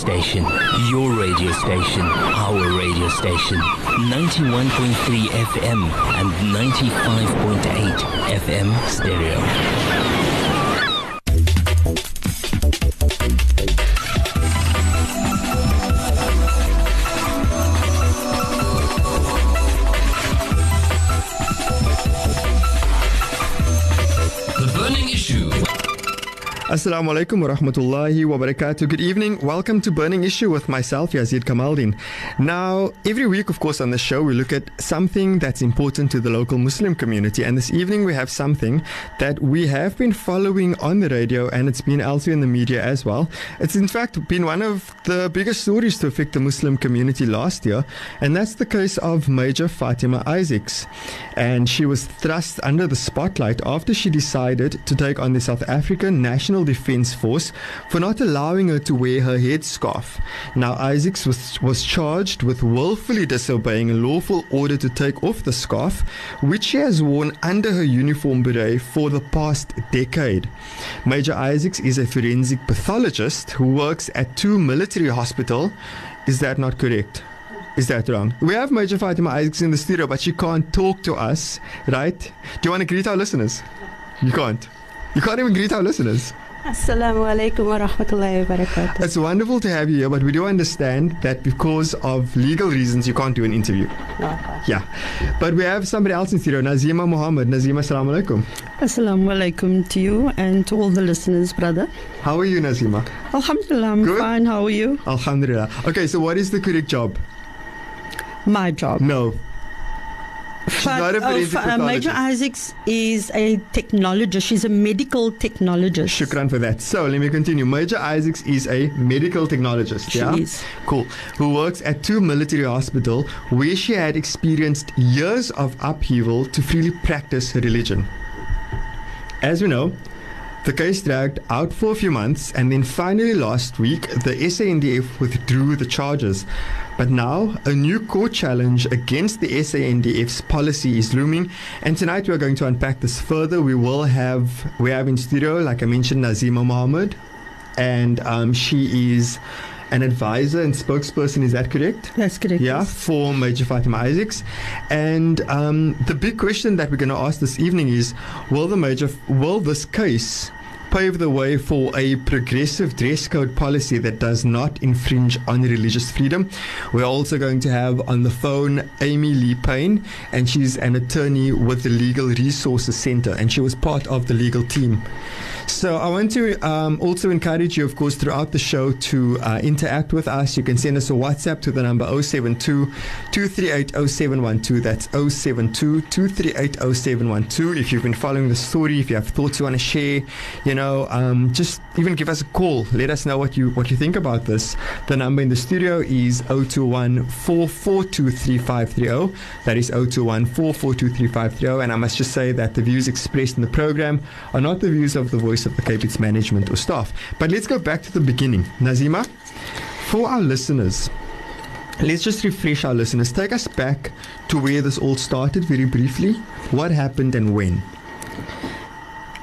station, your radio station, our radio station. 91.3 FM and 95.8 FM stereo. Assalamu alaikum wa rahmatullahi wa barakatuh. Good evening. Welcome to Burning Issue with myself, Yazid Kamaldin. Now, every week, of course, on the show, we look at something that's important to the local Muslim community. And this evening, we have something that we have been following on the radio and it's been elsewhere in the media as well. It's, in fact, been one of the biggest stories to affect the Muslim community last year. And that's the case of Major Fatima Isaacs. And she was thrust under the spotlight after she decided to take on the South African National Defence Force for not allowing her to wear her headscarf. Now, Isaacs was, was charged with willfully disobeying a lawful order to take off the scarf, which she has worn under her uniform beret for the past decade. Major Isaacs is a forensic pathologist who works at two military hospital. Is that not correct? Is that wrong? We have Major Fatima Isaacs in the studio, but she can't talk to us, right? Do you want to greet our listeners? You can't. You can't even greet our listeners. Assalamu alaikum wa rahmatullahi wa barakatuh. It's wonderful to have you here, but we do understand that because of legal reasons, you can't do an interview. No, Yeah. But we have somebody else in studio, Nazima Muhammad. Nazima, assalamu alaikum. Assalamu alaikum to you and to all the listeners, brother. How are you, Nazima? Alhamdulillah, I'm Good. fine. How are you? Alhamdulillah. Okay, so what is the correct job? My job. No. She's not a oh, uh, Major. Isaacs is a technologist. She's a medical technologist. Shukran for that. So let me continue. Major Isaacs is a medical technologist. She yeah? is. Cool. Who works at two military hospital where she had experienced years of upheaval to freely practice her religion. As we know, the case dragged out for a few months and then finally last week the SANDF withdrew the charges. But now a new court challenge against the SANDF's policy is looming and tonight we are going to unpack this further. We will have we have in studio like I mentioned Nazima Mohammed and um, she is an advisor and spokesperson. Is that correct? That's correct. Yeah, yes. for Major Fatima Isaacs. And um, the big question that we're going to ask this evening is: Will the major, will this case pave the way for a progressive dress code policy that does not infringe on religious freedom? We're also going to have on the phone Amy Lee Payne, and she's an attorney with the Legal Resources Center, and she was part of the legal team. So I want to um, also encourage you, of course, throughout the show to uh, interact with us. You can send us a WhatsApp to the number 072 238 0712. That's 072 238 0712. If you've been following the story, if you have thoughts you want to share, you know, um, just even give us a call. Let us know what you what you think about this. The number in the studio is 021 442 3530. That is 021 442 3530. And I must just say that the views expressed in the program are not the views of the voice of the Cape It's management or staff. But let's go back to the beginning. Nazima, for our listeners, let's just refresh our listeners. Take us back to where this all started very briefly. What happened and when?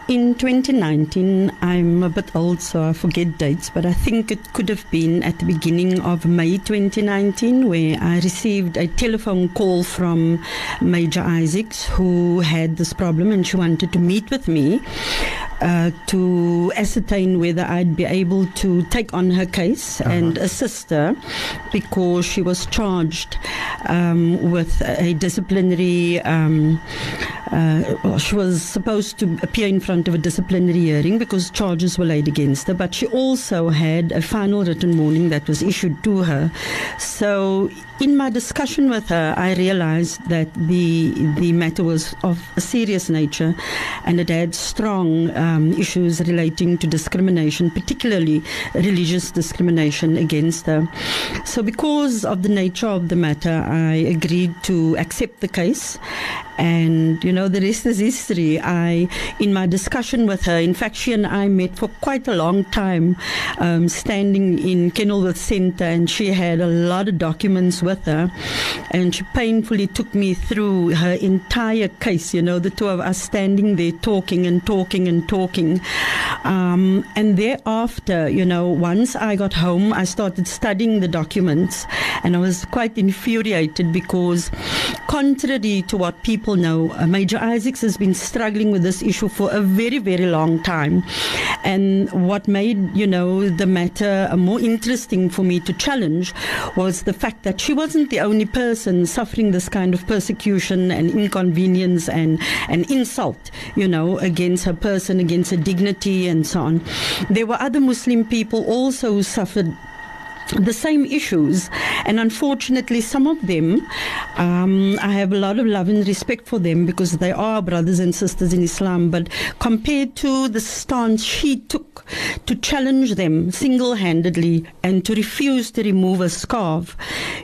In 2019, I'm a bit old, so I forget dates, but I think it could have been at the beginning of May 2019 where I received a telephone call from Major Isaacs who had this problem and she wanted to meet with me. Uh, to ascertain whether I'd be able to take on her case and assist her because she was charged um, with a disciplinary. Um, uh, well, she was supposed to appear in front of a disciplinary hearing because charges were laid against her, but she also had a final written warning that was issued to her. So, in my discussion with her, I realized that the the matter was of a serious nature, and it had strong um, issues relating to discrimination, particularly religious discrimination against her. So, because of the nature of the matter, I agreed to accept the case And, you know, the rest is history. I, in my discussion with her, in fact, she and I met for quite a long time, um, standing in Kenilworth Centre, and she had a lot of documents with her. And she painfully took me through her entire case, you know, the two of us standing there talking and talking and talking. Um, and thereafter, you know, once I got home, I started studying the documents, and I was quite infuriated because, contrary to what people know, uh, Major Isaacs has been struggling with this issue for a very, very long time. And what made, you know, the matter more interesting for me to challenge was the fact that she wasn't the only person suffering this kind of persecution and inconvenience and, and insult, you know, against her person, against her dignity, and so on. There were other Muslim people also who suffered the same issues, and unfortunately, some of them, um, I have a lot of love and respect for them because they are brothers and sisters in Islam. But compared to the stance she took to challenge them single handedly and to refuse to remove a scarf,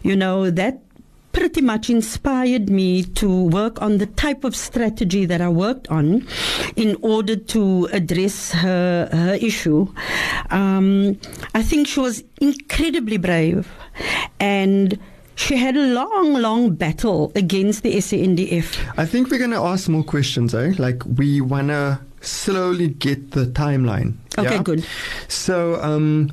you know, that pretty much inspired me to work on the type of strategy that I worked on in order to address her, her issue. Um, I think she was incredibly brave and she had a long, long battle against the SANDF. I think we're going to ask more questions, eh? Like, we want to slowly get the timeline. Okay, yeah? good. So, um,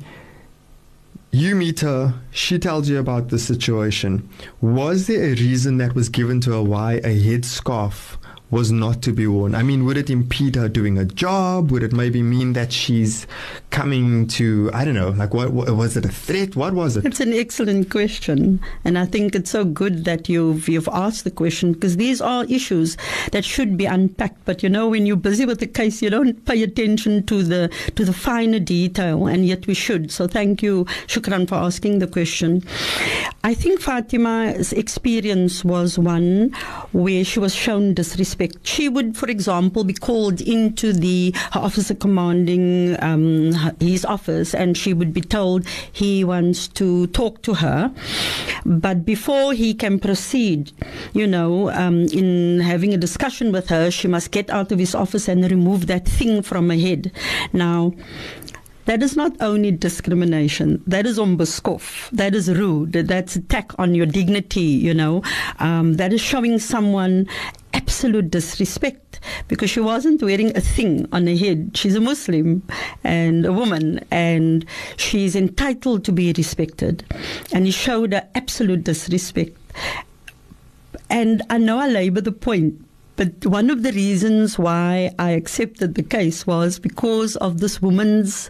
you meet her, she tells you about the situation. Was there a reason that was given to her why a headscarf was not to be worn? I mean, would it impede her doing a job? Would it maybe mean that she's coming to, I don't know, like what, what was it a threat? What was it? It's an excellent question, and I think it's so good that you've you've asked the question because these are issues that should be unpacked. But you know, when you're busy with the case, you don't pay attention to the to the finer detail, and yet we should. So thank you, Shukran, for asking the question. I think Fatima's experience was one where she was shown disrespect. She would, for example, be called into the officer commanding um, his office, and she would be told he wants to talk to her, but before he can proceed, you know, um, in having a discussion with her, she must get out of his office and remove that thing from her head. Now. That is not only discrimination. That is onbeskof. That is rude. That's attack on your dignity. You know, um, that is showing someone absolute disrespect because she wasn't wearing a thing on her head. She's a Muslim and a woman, and she's entitled to be respected. And he showed her absolute disrespect. And I know I labor the point, but one of the reasons why I accepted the case was because of this woman's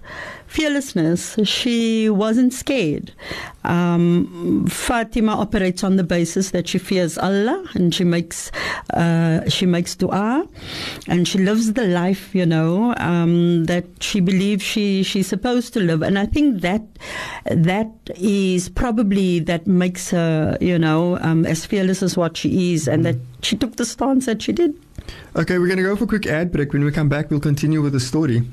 fearlessness. She wasn't scared. Um, Fatima operates on the basis that she fears Allah and she makes uh, she makes du'a and she lives the life, you know, um, that she believes she she's supposed to live. And I think that that is probably that makes her, you know, um, as fearless as what she is, and that she took the stance that she did. Okay, we're going to go for a quick ad break. When we come back, we'll continue with the story.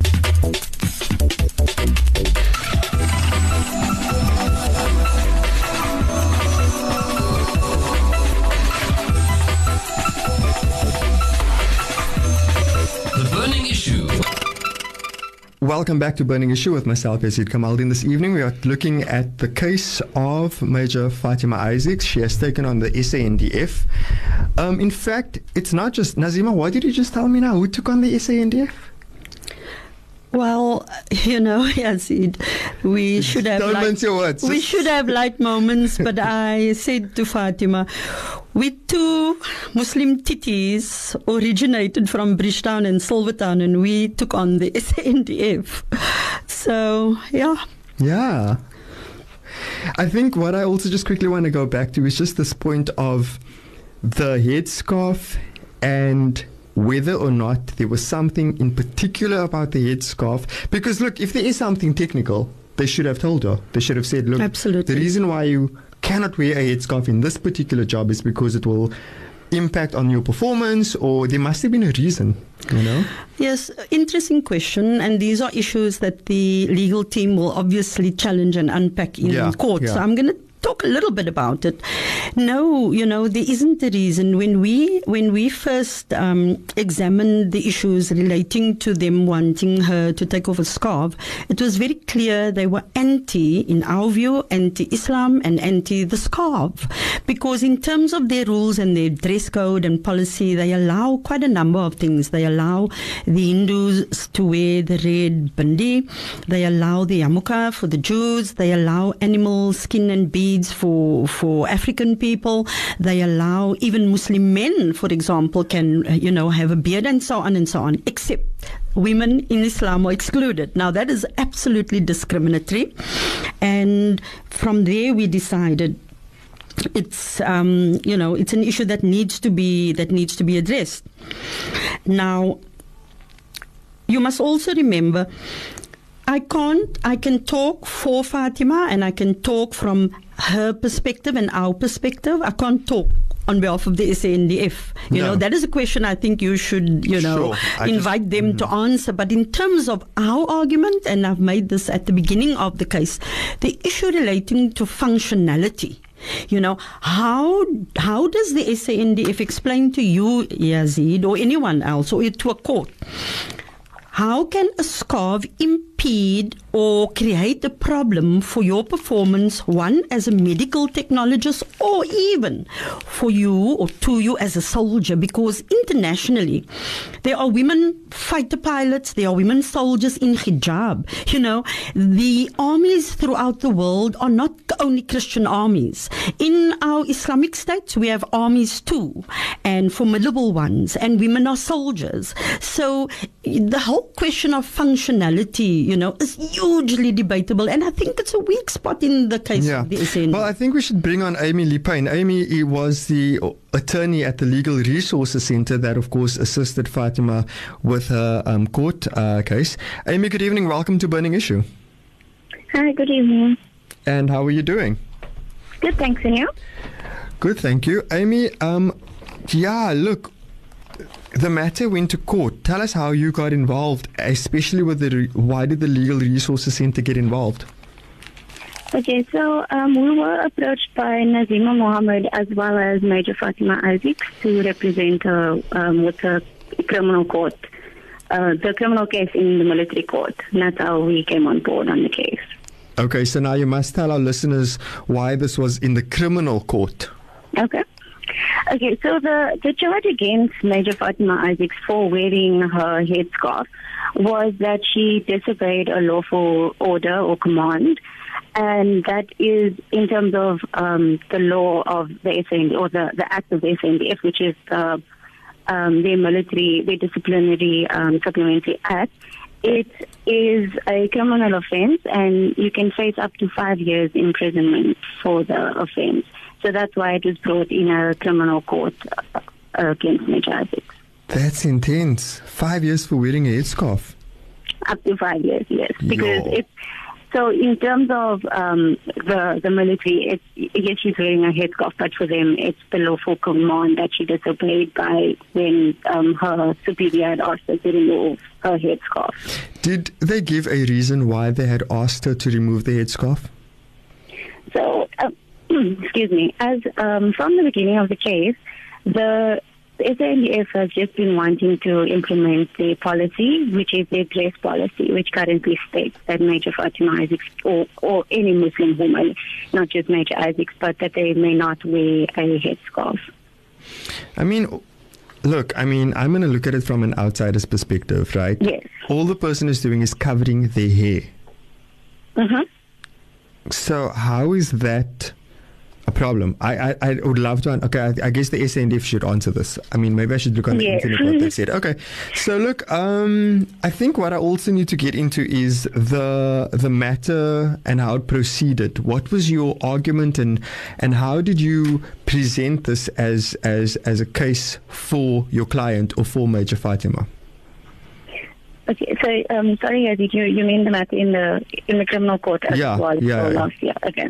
Welcome back to Burning Issue with myself, Yazid Kamaldin. This evening we are looking at the case of Major Fatima Isaacs. She has taken on the SANDF. Um, in fact, it's not just Nazima. What did you just tell me now? Who took on the SANDF? Well, you know, Yazid, we should have Don't light, your words. we should have light moments. But I said to Fatima, we two Muslim titties originated from Bridgetown and Silvertown, and we took on the SANDF. So yeah, Yeah. I think what I also just quickly want to go back to is just this point of the headscarf and whether or not there was something in particular about the headscarf. Because look, if there is something technical, they should have told her. They should have said, look, Absolutely. the reason why you cannot wear a headscarf in this particular job is because it will impact on your performance or there must have been a reason, you know? Yes, interesting question. And these are issues that the legal team will obviously challenge and unpack in Yeah, court. yeah. So I'm going to talk a little bit about it. No, you know, there isn't a reason. When we when we first um, examined the issues relating to them wanting her to take off a scarf, it was very clear they were anti, in our view, anti-Islam and anti the scarf, because in terms of their rules and their dress code and policy, they allow quite a number of things. They allow the Hindus to wear the red bindi. They allow the yarmulke for the Jews. They allow animal skin and for for African people. They allow even Muslim men, for example, can you know have a beard and so on and so on. Except women in Islam are excluded. Now that is absolutely discriminatory, and from there we decided it's um, you know it's an issue that needs to be that needs to be addressed. Now you must also remember I can't I can talk for Fatima and I can talk from her perspective and our perspective. I can't talk on behalf of the SANDF. You No. know, that is a question I think you should, you know, Sure. Invite them to mm-hmm. answer. But in terms of our argument, and I've made this at the beginning of the case, the issue relating to functionality. You know, how how does the SANDF explain to you, Yazid, or anyone else, or to a court, how can a scarf impede or create a problem for your performance, one as a medical technologist, or even for you or to you as a soldier? Because internationally, there are women fighter pilots, there are women soldiers in hijab. You know, the armies throughout the world are not only Christian armies. In our Islamic states, we have armies too, and formidable ones, and women are soldiers. So the whole question of functionality, you know, is hugely debatable, and I think it's a weak spot in the case Yeah. of the SN. Well, I think we should bring on Amy Lee Payne. Amy he was the attorney at the Legal Resources Center that, of course, assisted Fatima with her um, court uh, case. Amy, good evening. Welcome to Burning Issue. Hi, good evening. And how are you doing? Good, thanks, and you? Good, thank you. Amy, um, yeah, look, the matter went to court. Tell us how you got involved, especially with the. Re- why did the Legal Resources Center get involved? Okay, so um, we were approached by Nazima Mohammed as well as Major Fatima Isaacs to represent her um, with the criminal court, uh, the criminal case in the military court. And that's how we came on board on the case. Okay, so now you must tell our listeners why this was in the criminal court. Okay. Okay, so the, the charge against Major Fatima Isaacs for wearing her headscarf was that she disobeyed a lawful order or command, and that is in terms of um, the law of the SND or the, the act of the SNDF, which is the, um, the military, the disciplinary um, supplementary act. It is a criminal offense, and you can face up to five years imprisonment for the offense. So that's why it was brought in a criminal court uh, against Major Isaacs. That's intense. Five years for wearing a headscarf. Up to five years, yes. Because Yo. it's so in terms of um, the the military, it's yes, she's wearing a headscarf, but for them, it's the lawful command that she disobeyed by when um, her superior had asked her to remove her headscarf. Did they give a reason why they had asked her to remove the headscarf? So, uh, excuse me, as um, from the beginning of the case, the SANDF has just been wanting to implement the policy, which is the dress policy, which currently states that Major Fatima Isaacs or, or any Muslim woman, not just Major Isaacs, but that they may not wear a headscarf. I mean, look, I mean, I'm going to look at it from an outsider's perspective, right? Yes. All the person is doing is covering their hair. Mm-hmm. So how is that a problem? I I, I would love to. Okay, I, I guess the SNDF should answer this. I mean, maybe I should look on the Yes. internet what they said. Okay, so look, um, I think what I also need to get into is the the matter and how it proceeded. What was your argument and and how did you present this as as as a case for your client or for Major Fatima? Okay, so um, sorry, Yazid, you you mean the matter in the in the criminal court as Yeah, well yeah, so yeah. last year? Okay.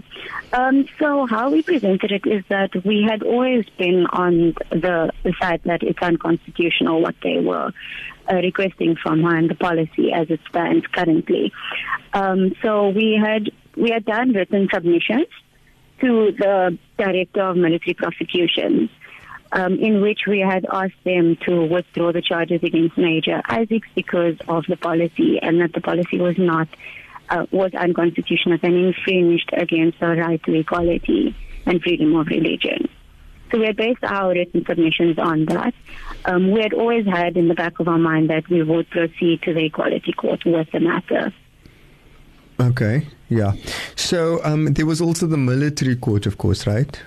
Um, so how we presented it is that we had always been on the, the side that it's unconstitutional what they were uh, requesting from her and the policy as it stands currently. Um, so we had we had done written submissions to the director of military prosecutions. Um, in which we had asked them to withdraw the charges against Major Isaacs because of the policy and that the policy was not uh, was unconstitutional and infringed against the right to equality and freedom of religion. So we had based our written submissions on that. Um, we had always had in the back of our mind that we would proceed to the Equality Court with the matter. Okay, yeah. So um, there was also the military court, of course, right?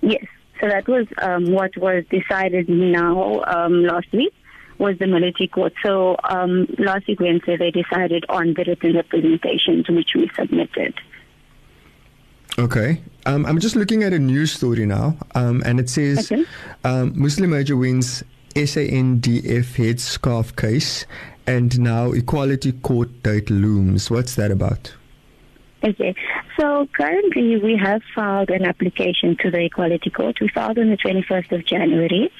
Yes. So that was um, what was decided now um, last week was the military court. So um, last week Wednesday they decided on the written representations which we submitted. Okay. Um, I'm just looking at a news story now, um, and it says Okay. um, Muslim Major wins SANDF headscarf case, and now Equality Court date looms. What's that about? Okay. So currently we have filed an application to the Equality Court. We filed on the 21st of January.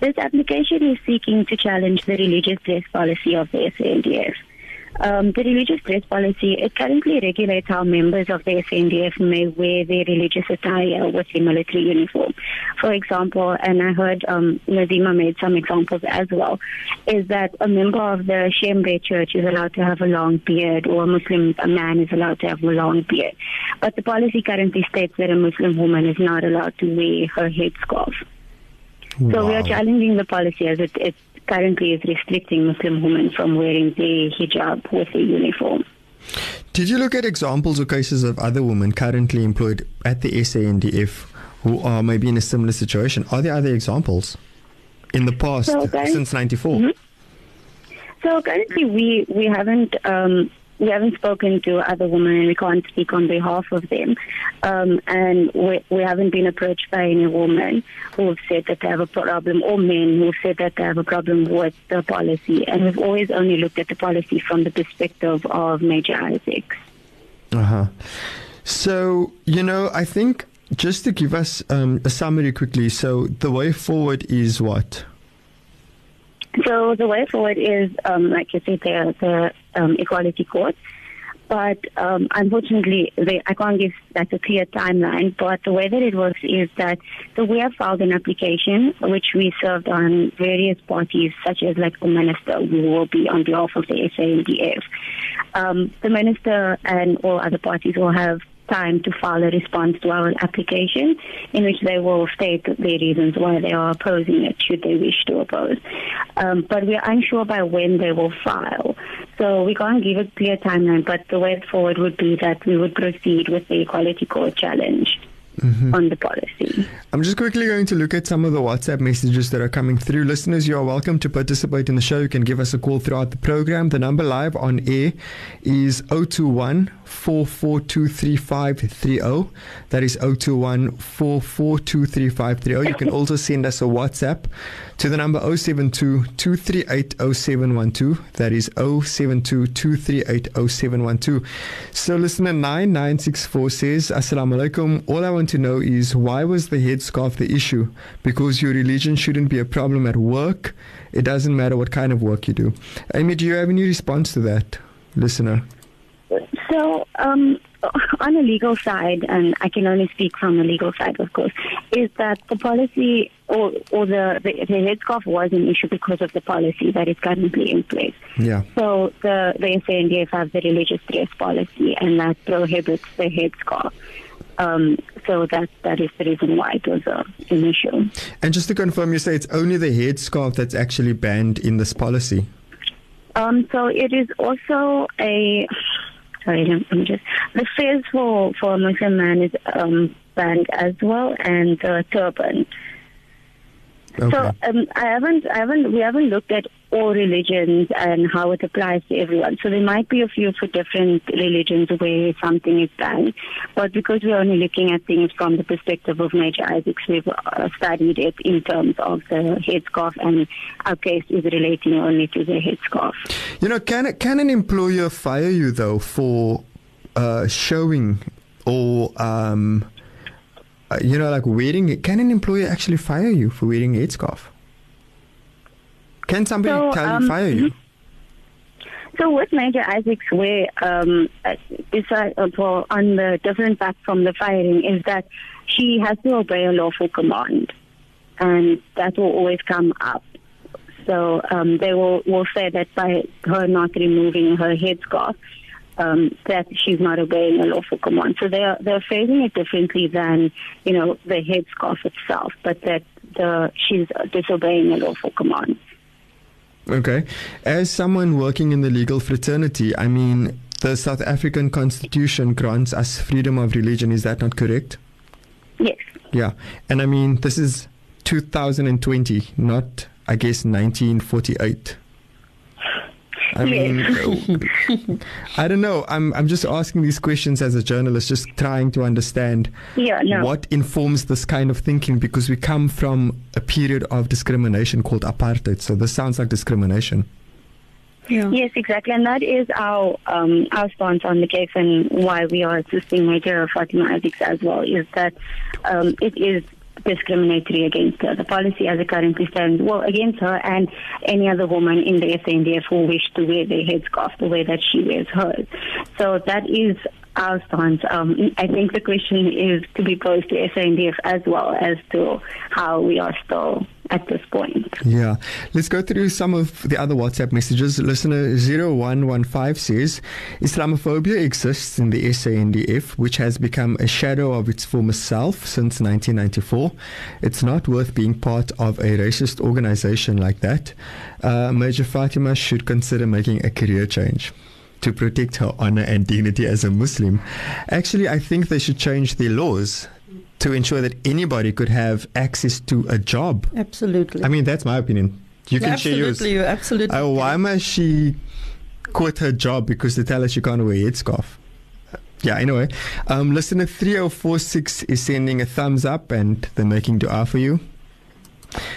This application is seeking to challenge the religious dress policy of the SANDF. Um, the religious dress policy, it currently regulates how members of the SNDF may wear their religious attire with a military uniform. For example, and I heard um, Nazima made some examples as well, is that a member of the Shembe church is allowed to have a long beard or a Muslim man is allowed to have a long beard. But the policy currently states that a Muslim woman is not allowed to wear her headscarf. So we are challenging the policy as it, it currently is restricting Muslim women from wearing the hijab with a uniform. Did you look at examples or cases of other women currently employed at the SANDF who are maybe in a similar situation? Are there other examples in the past So, since '94? Mhm. So currently we, we haven't um, we haven't spoken to other women and we can't speak on behalf of them. Um, and we, we haven't been approached by any women who have said that they have a problem or men who have said that they have a problem with the policy. And we've always only looked at the policy from the perspective of Major Isaacs. Uh huh. So you know, I think just to give us um, a summary quickly. So the way forward is what? So the way forward is, um, like you said, the, the um, equality court. But um, unfortunately, they, I can't give that a clear timeline. But the way that it works is that so we have filed an application which we served on various parties, such as like the minister, who will be on behalf of the SANDF. Um, the minister and all other parties will have time to file a response to our application in which they will state their reasons why they are opposing it should they wish to oppose. Um, but we are unsure by when they will file. So we can't give a clear timeline, but the way forward would be that we would proceed with the Equality Court challenge on the policy. I'm just quickly going to look at some of the WhatsApp messages that are coming through. Listeners, you are welcome to participate in the show. You can give us a call throughout the program. The number live on air is 021 4423530. That is 021 4423530. You can also send us a WhatsApp to the number 072 238 0712. That is 072 238 0712. So, listener 9964 says, Assalamu alaikum. All I want to know is why was the headscarf the issue? Because your religion shouldn't be a problem at work. It doesn't matter what kind of work you do. Amy, do you have any response to that, listener? So, um, on the legal side, and I can only speak from the legal side, of course, is that the policy or, or the, the, the headscarf was an issue because of the policy that is currently in place. Yeah. So the, the SANDF has the religious dress policy, and that prohibits the headscarf. Um, so that that is the reason why it was uh, an issue. And just to confirm, you say it's only the headscarf that's actually banned in this policy. Um, so it is also a sorry, let me just the fez for for a Muslim man is um, banned as well, and the turban. Okay. So um, I haven't, I haven't, we haven't looked at all religions and how it applies to everyone. So there might be a few for different religions where something is banned, but because we're only looking at things from the perspective of Major Isaacs, we've uh, studied it in terms of the headscarf, and our case is relating only to the headscarf. You know, can can an employer fire you though for uh, showing or um, uh, you know like wearing it? Can an employer actually fire you for wearing a headscarf? Can somebody So, tell you um, fire you? So with Major Isaacs, way, um, uh, beside, uh, for, on the different back from the firing is that she has to obey a lawful command, and that will always come up. So um, they will, will say that by her not removing her headscarf, um, that she's not obeying a lawful command. So they're they're phrasing it differently than you know the headscarf itself, but that the she's disobeying a lawful command. Okay. As someone working in the legal fraternity, I mean, the South African Constitution grants us freedom of religion. Is that not correct? Yes. Yeah. And I mean, this is 2020, not, I guess, 1948. I mean, I don't know. I'm I'm just asking these questions as a journalist, just trying to understand Yeah, no. what informs this kind of thinking because we come from a period of discrimination called apartheid. So this sounds like discrimination. Yeah. Yes, exactly, and that is our um, our stance on the case and why we are assisting Major Fatima Isaacs as well. Is that um, it is discriminatory against her. The policy as it currently stands, well, against her and any other woman in the SANDF who wish to wear their headscarf the way that she wears hers. So that is our stance. Um, I think the question is to be posed to SANDF as well as to how we are still at this point. Yeah. Let's go through some of the other WhatsApp messages. Listener 0115 says Islamophobia exists in the SANDF, which has become a shadow of its former self since 1994. It's not worth being part of a racist organization like that. Uh, Major Fatima should consider making a career change. To protect her honor and dignity as a Muslim. Actually, I think they should change their laws to ensure that anybody could have access to a job. Absolutely. I mean, that's my opinion. You can share yours. absolutely, you're absolutely. Uh, why must she quit her job because they tell her she can't wear a headscarf? Yeah, anyway. Um, listener 3046 is sending a thumbs up and they're making dua for you.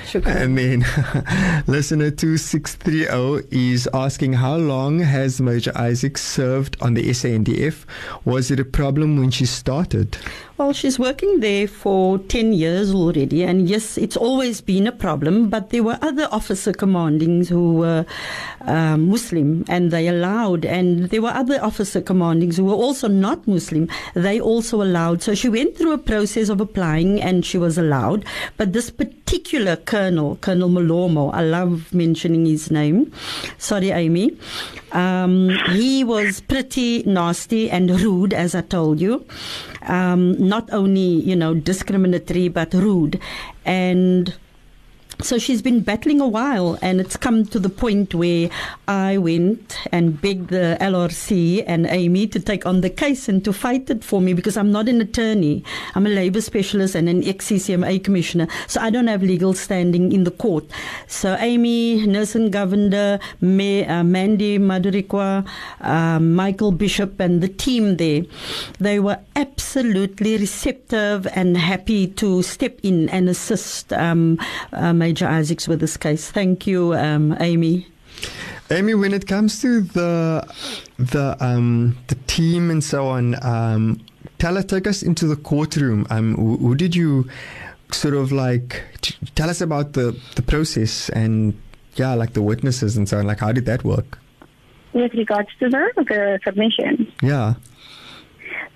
Shukran. And then listener 2630 is asking how long has Major Isaac served on the SANDF? Was it a problem when she started? Well, she's working there for 10 years already, and yes, it's always been a problem, but there were other officer commandings who were um, Muslim and they allowed, and there were other officer commandings who were also not Muslim, they also allowed. So she went through a process of applying and she was allowed, but this particular colonel, Colonel Malomo, I love mentioning his name. Sorry, Amy. Um, he was pretty nasty and rude, as I told you. Um, not only, you know, discriminatory, but rude. And so she's been battling a while, and it's come to the point where I went and begged the LRC and Amy to take on the case and to fight it for me because I'm not an attorney. I'm a labor specialist and an ex CCMA commissioner, so I don't have legal standing in the court. So Amy, Nelson Governor, May, uh, Mandi Mudarikwa, uh, Michael Bishop, and the team there, they were absolutely receptive and happy to step in and assist um, uh, Major Isaacs with this case. Thank you, um, Amy. Amy, when it comes to the the um, the team and so on, um, tell us, take us into the courtroom. Um, who, who did you sort of like t- tell us about the the process and yeah, like the witnesses and so on. Like, how did that work? With regards to the, the submission. Yeah.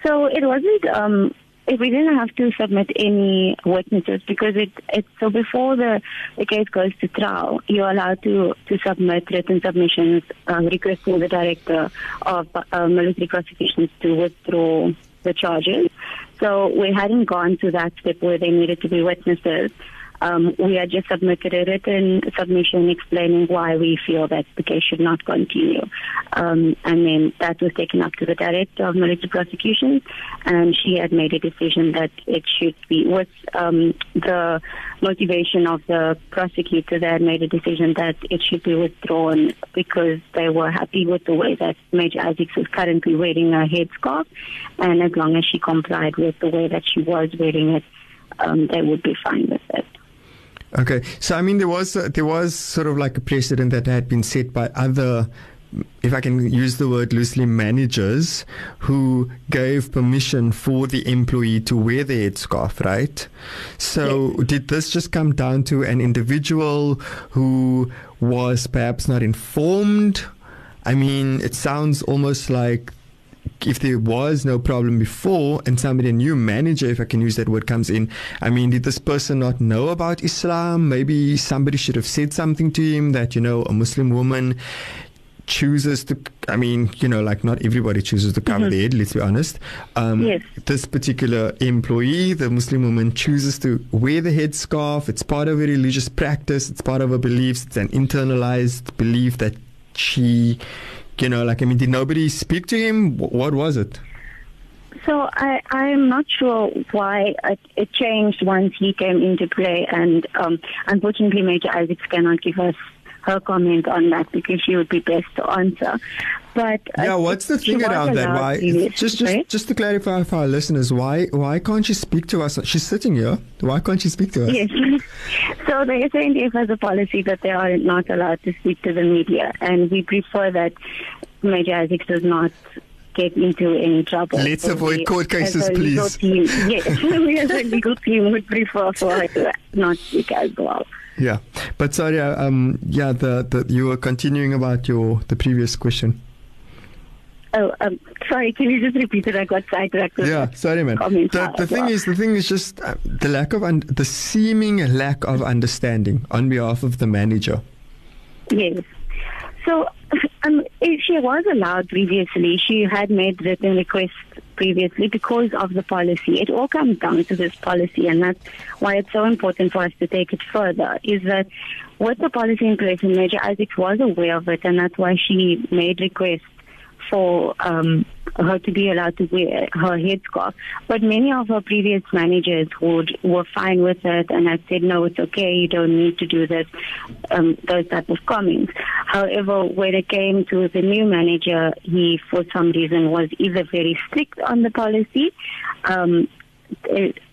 So it wasn't. Um, if we didn't have to submit any witnesses because it it's so before the the case goes to trial, you're allowed to to submit written submissions um, requesting the director of uh, military prosecutions to withdraw the charges. So we hadn't gone to that step where they needed to be witnesses. Um, we had just submitted a written submission explaining why we feel that the case should not continue. Um, and then that was taken up to the director of military prosecutions, and she had made a decision that it should be, with um, the motivation of the prosecutor, had made a decision that it should be withdrawn because they were happy with the way that Major Isaacs was currently wearing a headscarf, and as long as she complied with the way that she was wearing it, um, they would be fine with it. Okay, so I mean, there was uh, there was sort of like a precedent that had been set by other, if I can use the word loosely, managers who gave permission for the employee to wear the headscarf, right? So did this just come down to an individual who was perhaps not informed? I mean, it sounds almost like if there was no problem before and somebody, a new manager, if I can use that word, comes in, I mean, did this person not know about Islam? Maybe somebody should have said something to him that, you know, a Muslim woman chooses to, I mean, you know, like not everybody chooses to cover Mhm. their head, let's be honest. Um, Yes. This particular employee, the Muslim woman, chooses to wear the headscarf. It's part of a religious practice, it's part of her beliefs, it's an internalized belief that she, you know, like, I mean, did nobody speak to him? What was it? So I, I'm not sure why it, changed once he came into play, and um, unfortunately, Major Isaacs cannot give us her comment on that because she would be best to answer. But uh, Yeah, what's the thing around that? Why? Just, just, right? just to clarify for our listeners, why, why can't she speak to us? She's sitting here. Why can't she speak to us? Yes. so the SANDF has a policy that they are not allowed to speak to the media, and we prefer that Major Isaacs does not get into any trouble. Let's avoid we, court cases, please. Team, yes, we as a legal team would prefer for her to not speak as well. Yeah, but sorry, uh, um, yeah, the, the you were continuing about your the previous question. Oh, um, sorry, can you just repeat it? I got sidetracked. Yeah, sorry, man. The, the thing well. is, the thing is just uh, the lack of un- the seeming lack of understanding on behalf of the manager. Yes. So, um, if she was allowed previously, she had made written requests previously because of the policy. It all comes down to this policy, and that's why it's so important for us to take it further. Is that with the policy in place, and Major Isaacs was aware of it, and that's why she made requests for um, her to be allowed to wear her headscarf. But many of her previous managers would were fine with it and had said, no, it's okay, you don't need to do this, um, those type of comments. However, when it came to the new manager, he, for some reason, was either very strict on the policy, um,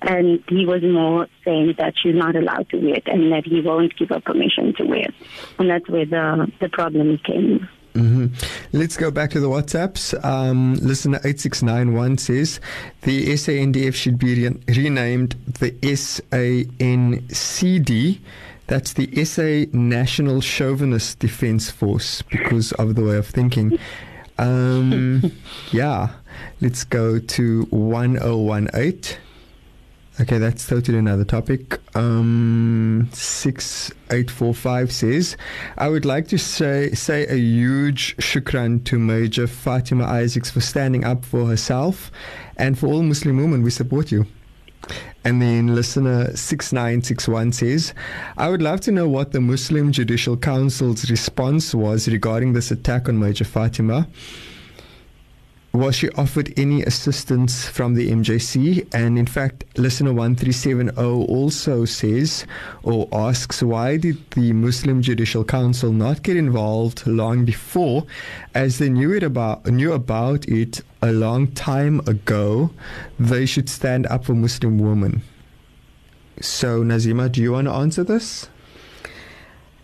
and he was more saying that she's not allowed to wear it and that he won't give her permission to wear it. And that's where the, the problem came. Hmm Let's go back to the WhatsApps. Um, listener 8691 says the SANDF should be re- renamed the SANCD. That's the SA National Chauvinist Defense Force because of the way of thinking. Um, yeah, let's go to 1018. Okay, that's totally another topic. Um, 6845 says, I would like to say, say a huge shukran to Major Fatima Isaacs for standing up for herself and for all Muslim women. We support you. And then listener 6961 says, I would love to know what the Muslim Judicial Council's response was regarding this attack on Major Fatima. Was she offered any assistance from the MJC? And in fact, listener 1370 also says or asks, why did the Muslim Judicial Council not get involved long before, as they knew it about knew about it a long time ago? They should stand up for Muslim women. So, Nazima, do you want to answer this?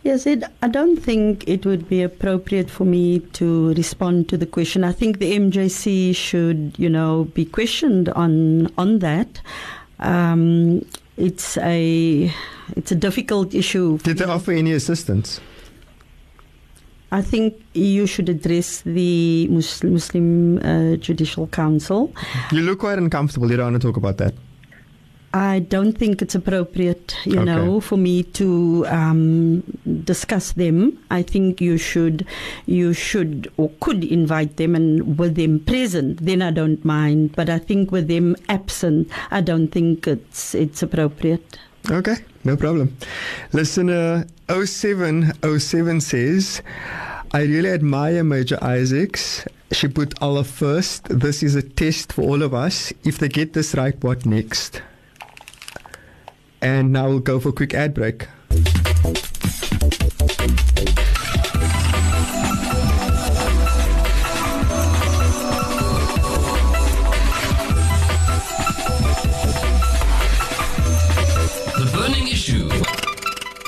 Yes, it, I don't think it would be appropriate for me to respond to the question. I think the MJC should, you know, be questioned on on that. Um, it's a it's a difficult issue. Did they offer any assistance? I think you should address the Muslim, Muslim uh, Judicial Council. You look quite uncomfortable. You don't want to talk about that. I don't think it's appropriate, you Okay. know, for me to um, discuss them. I think you should, you should or could invite them, and with them present, then I don't mind. But I think with them absent, I don't think it's it's appropriate. Okay, no problem. Listener 0707 says, I really admire Major Isaacs. She put Allah first. This is a test for all of us. If they get this right, what next? And now we'll go for a quick ad break.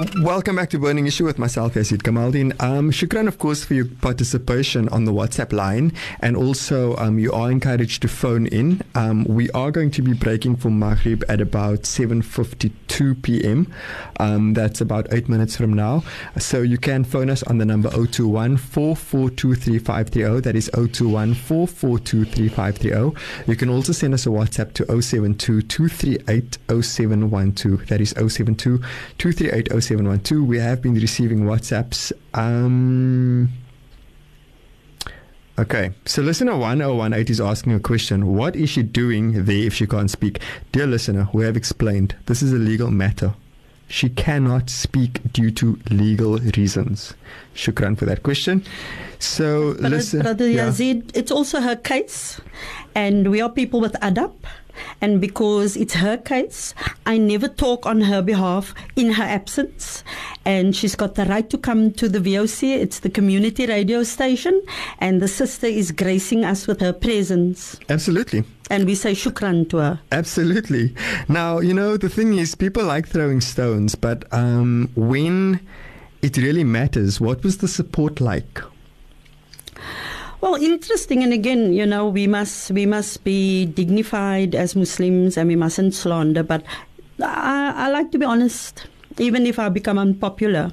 Welcome back to Burning Issue with myself, Yazid Kamaldeen. Um, shukran, of course, for your participation on the WhatsApp line. And also, um, you are encouraged to phone in. Um, we are going to be breaking for Maghrib at about 7.52 p.m. Um, that's about eight minutes from now. So you can phone us on the number 021 442 3530. That is 021 442 3530. You can also send us a WhatsApp to 072 238 0712. That is 072 238 0712. We have been receiving WhatsApps. Um, okay, so listener 1018 is asking a question. What is she doing there if she can't speak? Dear listener, we have explained this is a legal matter. She cannot speak due to legal reasons. Shukran for that question. So, Brother, listen. Brother yeah. Yazid, it's also her case, and we are people with adab. And because it's her case, I never talk on her behalf in her absence. And she's got the right to come to the VOC. It's the community radio station. And the sister is gracing us with her presence. Absolutely. And we say shukran to her. Absolutely. Now, you know, the thing is, people like throwing stones, but um, when it really matters, what was the support like? Well, interesting, and again, you know, we must we must be dignified as Muslims, and we mustn't slander. But I, I like to be honest, even if I become unpopular.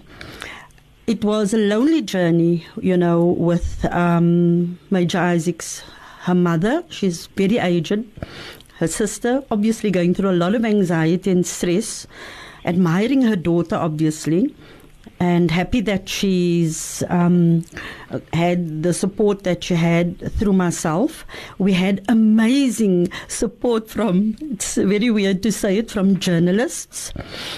It was a lonely journey, you know, with um, Major Isaac's her mother. She's very aged. Her sister, obviously, going through a lot of anxiety and stress. Admiring her daughter, obviously and happy that she's um, had the support that she had through myself. We had amazing support from, it's very weird to say it, from journalists.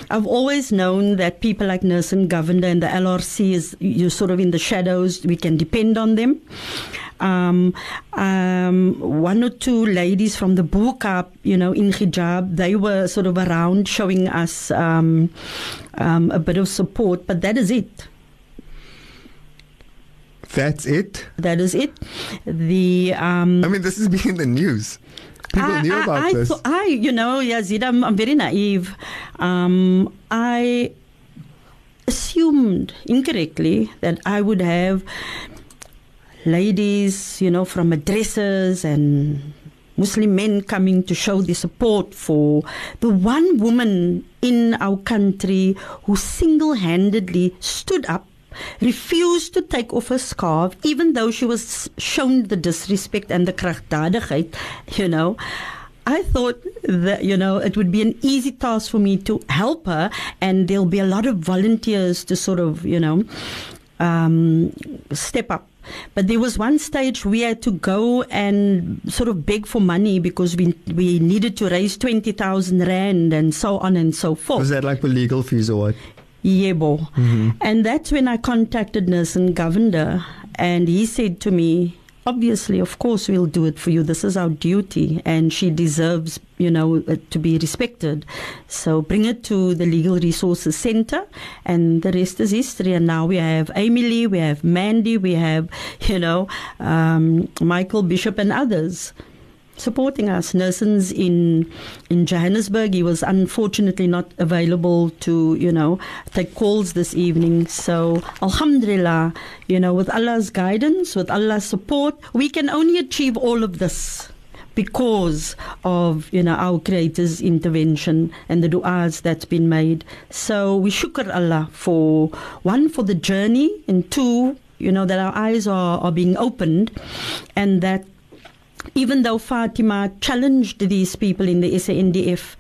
I've always known that people like Nelson Governor and the LRC is you're sort of in the shadows, we can depend on them. Um, um, one or two ladies from the Bo-Kaap, you know, in hijab, they were sort of around showing us um, um, a bit of support, but that is it. That's it? That is it. The um, I mean, this has been in the news. People I, knew about I, this. thought- I, you know, Yazid, I'm, I'm very naive. Um, I assumed incorrectly that I would have ladies, you know, from addresses and Muslim men coming to show their support for the one woman in our country who single handedly stood up, refused to take off her scarf, even though she was shown the disrespect and the krachtdadigheid, you know. I thought that, you know, it would be an easy task for me to help her, and there'll be a lot of volunteers to sort of, you know, um, step up. But there was one stage we had to go and sort of beg for money because we we needed to raise twenty thousand rand and so on and so forth. Was that like for legal fees or what? Yebo. Mm-hmm. And that's when I contacted Nelson Governor, and he said to me, Obviously, of course, we'll do it for you. This is our duty, and she deserves, you know, uh, to be respected. So bring it to the Legal Resources Center, and the rest is history. And now we have Amy Lee, we have Mandi, we have, you know, um, Michael Bishop, and others supporting us. Nelson's in in Johannesburg. He was unfortunately not available to, you know, take calls this evening. So Alhamdulillah, you know, with Allah's guidance, with Allah's support, we can only achieve all of this because of you know our creator's intervention and the du'as that's been made so we shukr allah for one for the journey and two you know that our eyes are, are being opened and that even though Fatima challenged these people in the SANDF,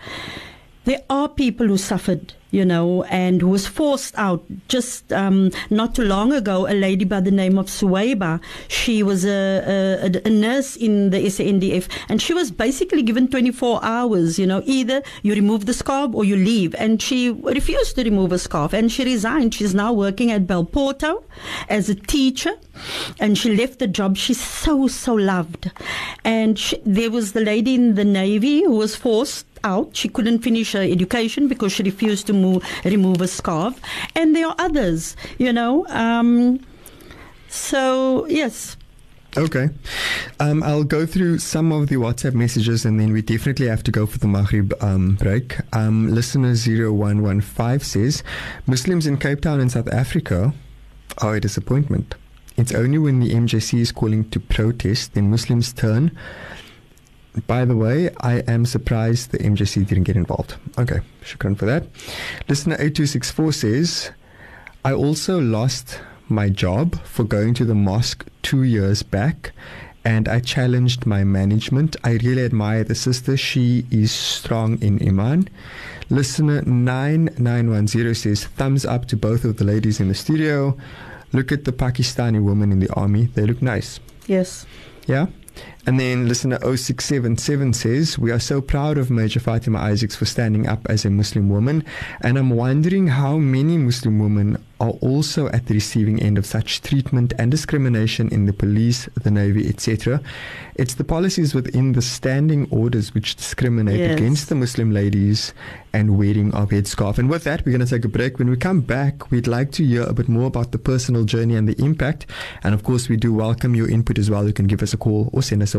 there are people who suffered, you know, and was forced out. Just um, not too long ago, a lady by the name of Suwaiba, she was a, a, a nurse in the SANDF, and she was basically given 24 hours, you know, either you remove the scarf or you leave. And she refused to remove a scarf, and she resigned. She's now working at Belporto as a teacher, and she left the job. She's so, so loved. And she, there was the lady in the Navy who was forced out. She couldn't finish her education because she refused to move, remove a scarf. And there are others, you know. Um, so, yes, Okay. Um, I'll go through some of the WhatsApp messages and then we definitely have to go for the Maghrib um, break. Um, listener 0115 says Muslims in Cape Town in South Africa are a disappointment. It's only when the MJC is calling to protest, then Muslims turn. By the way, I am surprised the MJC didn't get involved. Okay, shukran for that. Listener 8264 says, I also lost my job for going to the mosque two years back and I challenged my management. I really admire the sister. She is strong in Iman. Listener 9910 says, thumbs up to both of the ladies in the studio. Look at the Pakistani women in the army. They look nice. Yes. Yeah? And then listener 0677 says, We are so proud of Major Fatima Isaacs for standing up as a Muslim woman. And I'm wondering how many Muslim women are also at the receiving end of such treatment and discrimination in the police, the navy, etc. It's the policies within the standing orders which discriminate Yes. against the Muslim ladies and wearing of headscarf. And with that, we're going to take a break. When we come back, we'd like to hear a bit more about the personal journey and the impact. And of course, we do welcome your input as well. You can give us a call or send us a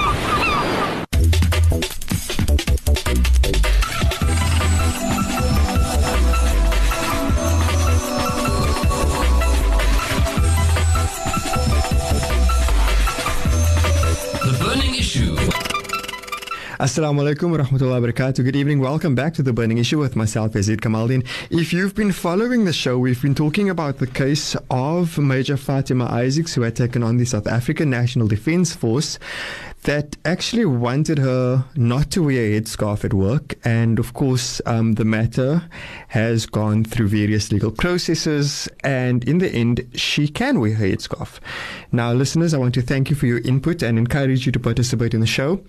Assalamu alaikum wa rahmatullahi wa. Good evening. Welcome back to The Burning Issue with myself, Yazid Kamaldin. If you've been following the show, we've been talking about the case of Major Fatima Isaacs, who had taken on the South African National Defence Force that actually wanted her not to wear a headscarf at work. And of course, um, the matter has gone through various legal processes. And in the end, she can wear her headscarf. Now, listeners, I want to thank you for your input and encourage you to participate in the show.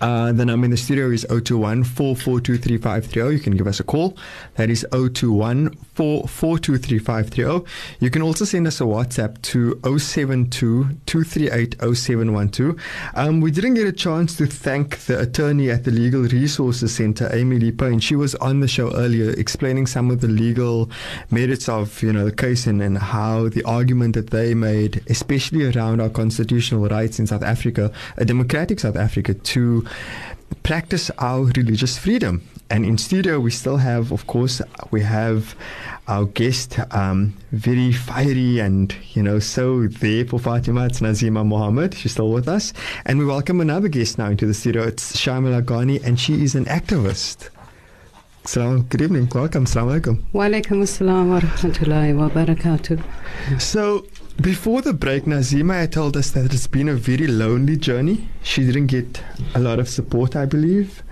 Uh, the number in the studio is 021 4423530. You can give us a call. That is 021 4423530. You can also send us a WhatsApp to 072 238 0712. Um, we didn't get a chance to thank the attorney at the Legal Resources Center, Amy Lee and She was on the show earlier explaining some of the legal merits of you know the case and, and how the argument that they made, especially around our constitutional rights in South Africa, a democratic South Africa, to practice our religious freedom. And in studio, we still have, of course, we have our guest, um, very fiery and, you know, so there for Fatima. It's Nazima Mohammed. She's still with us. And we welcome another guest now into the studio. It's Shamila Ghani, and she is an activist. Salam, good evening. Welcome. Assalamu alaikum. Walaikum assalam wa rahmatullahi wa barakatuh. So, before the break, Nazima had told us that it's been a very lonely journey. She didn't get a lot of support, I believe.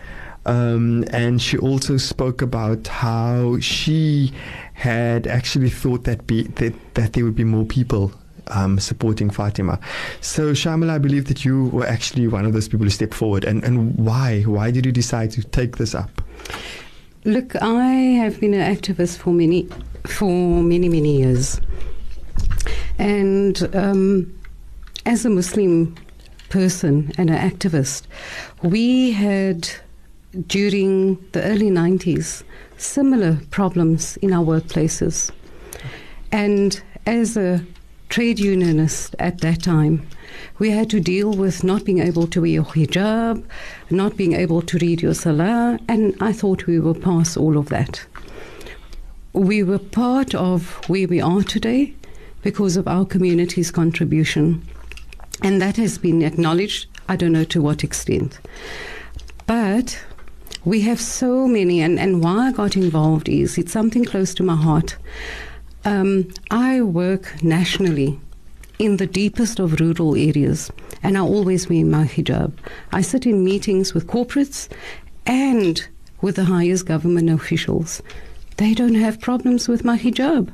Um, and she also spoke about how she had actually thought that, be, that, that there would be more people um, supporting Fatima. So, Shamila, I believe that you were actually one of those people who stepped forward. And, and why? Why did you decide to take this up? Look, I have been an activist for many, for many, many years, and um, as a Muslim person and an activist, we had during the early '90s similar problems in our workplaces, and as a trade unionist at that time, we had to deal with not being able to wear your hijab, not being able to read your salah, and I thought we were past all of that. We were part of where we are today because of our community's contribution, and that has been acknowledged. I don't know to what extent. But we have so many, and, and why I got involved is it's something close to my heart. Um, I work nationally in the deepest of rural areas, and I always wear my hijab. I sit in meetings with corporates and with the highest government officials. They don't have problems with my hijab.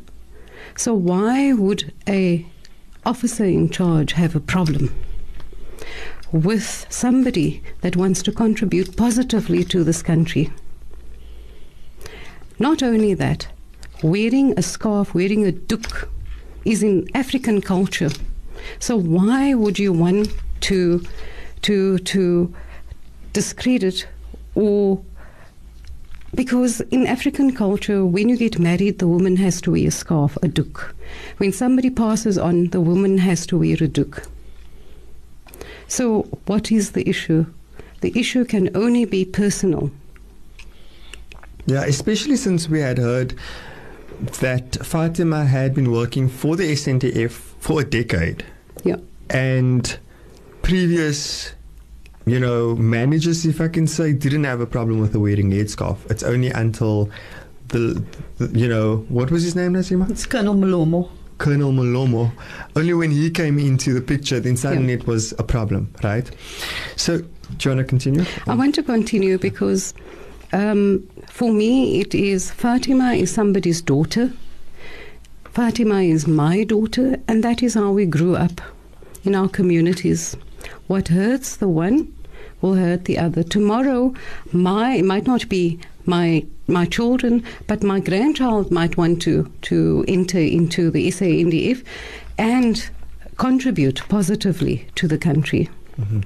So why would a officer in charge have a problem with somebody that wants to contribute positively to this country? Not only that, wearing a scarf, wearing a doek is in African culture. So why would you want to to to discredit or because in African culture, when you get married, the woman has to wear a scarf, a doek. When somebody passes on, the woman has to wear a doek. So, what is the issue? The issue can only be personal. Yeah, especially since we had heard that Fatima had been working for the SANDF for a decade. Yeah. And previous, you know, managers, if I can say, didn't have a problem with the wearing headscarf. It's only until the, the you know, what was his name, Nazima? It's Colonel Malomo. Colonel Malomo. Only when he came into the picture, then suddenly Yeah. it was a problem, right? So, do you want to continue? I want to continue because um, for me, it is Fatima is somebody's daughter. Fatima is my daughter, and that is how we grew up in our communities. What hurts the one will hurt the other. Tomorrow, my it might not be my my children, but my grandchild might want to to enter into the SANDF and contribute positively to the country. Mm-hmm.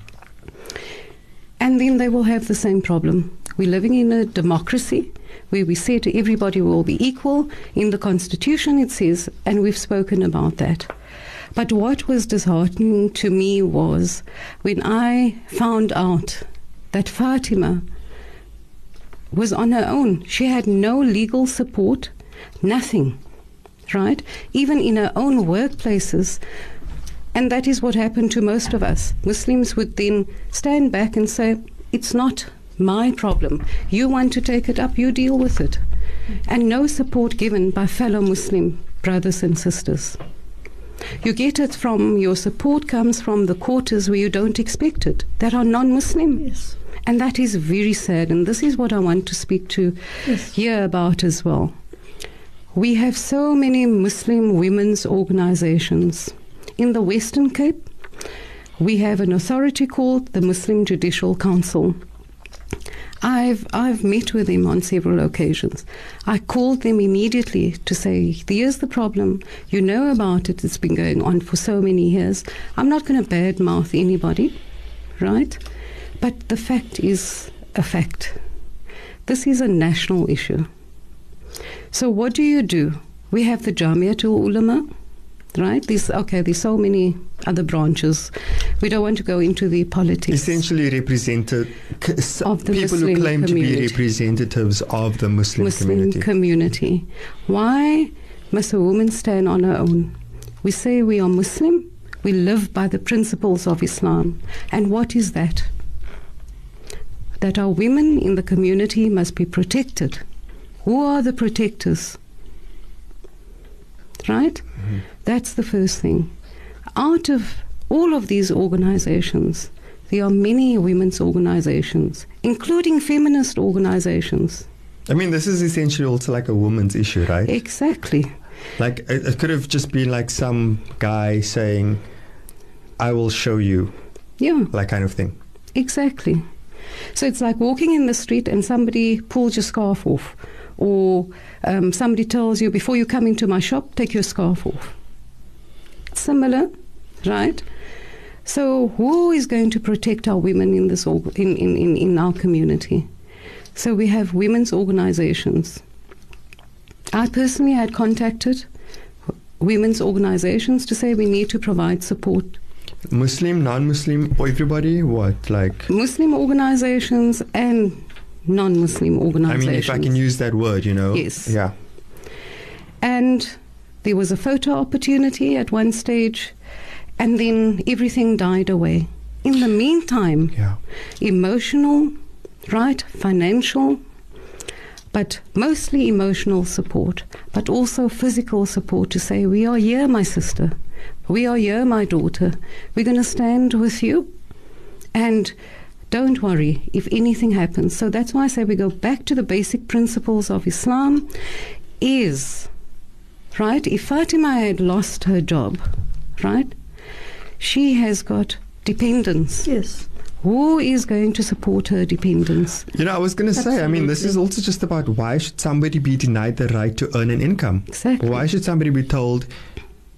And then they will have the same problem. We're living in a democracy where we say to everybody we will be equal. In the Constitution, it says, and we've spoken about that. But what was disheartening to me was when I found out that Fatima was on her own. She had no legal support, nothing, right? Even in her own workplaces. And that is what happened to most of us. Muslims would then stand back and say, It's not my problem. You want to take it up, you deal with it. And no support given by fellow Muslim brothers and sisters. You get it from your support comes from the quarters where you don't expect it, that are non Muslim. Yes. And that is very sad. And this is what I want to speak to here about as well. We have so many Muslim women's organizations. In the Western Cape, we have an authority called the Muslim Judicial Council. I've I've met with them on several occasions. I called them immediately to say, "Here's the problem. You know about it. It's been going on for so many years. I'm not going to badmouth anybody, right? But the fact is a fact. This is a national issue. So what do you do? We have the Jamiatul Ulama, right? There's okay. There's so many other branches. We don't want to go into the politics. Essentially, represented c- Of the people Muslim who claim to be representatives of the Muslim, Muslim community. community. Why must a woman stand on her own? We say we are Muslim, we live by the principles of Islam. And what is that? That our women in the community must be protected. Who are the protectors? Right? Mm-hmm. That's the first thing. Out of all of these organizations, there are many women's organizations, including feminist organizations. I mean, this is essentially also like a woman's issue, right? Exactly. Like it, it could have just been like some guy saying, "I will show you," Yeah, like kind of thing. exactly. So it's like walking in the street and somebody pulls your scarf off, or um, somebody tells you, before you come into my shop, take your scarf off. Similar, right? So who is going to protect our women in this in, in, in, in our community? So we have women's organizations. I personally had contacted women's organizations to say we need to provide support Muslim, non-Muslim, everybody. What like? Muslim organizations and non-Muslim organizations. I mean, if I can use that word, you know. Yes. Yeah. and there was a photo opportunity at one stage, and then everything died away. In the meantime, Yeah. emotional, right, financial, but mostly emotional support, but also physical support to say, We are here, my sister. We are here, my daughter. We're going to stand with you. And don't worry if anything happens. So that's why I say we go back to the basic principles of Islam is, right? If Fatima had lost her job, right? She has got dependents. Yes. Who is going to support her dependents? You know, I was going to say, I mean, this is also just about why should somebody be denied the right to earn an income? Exactly. Why should somebody be told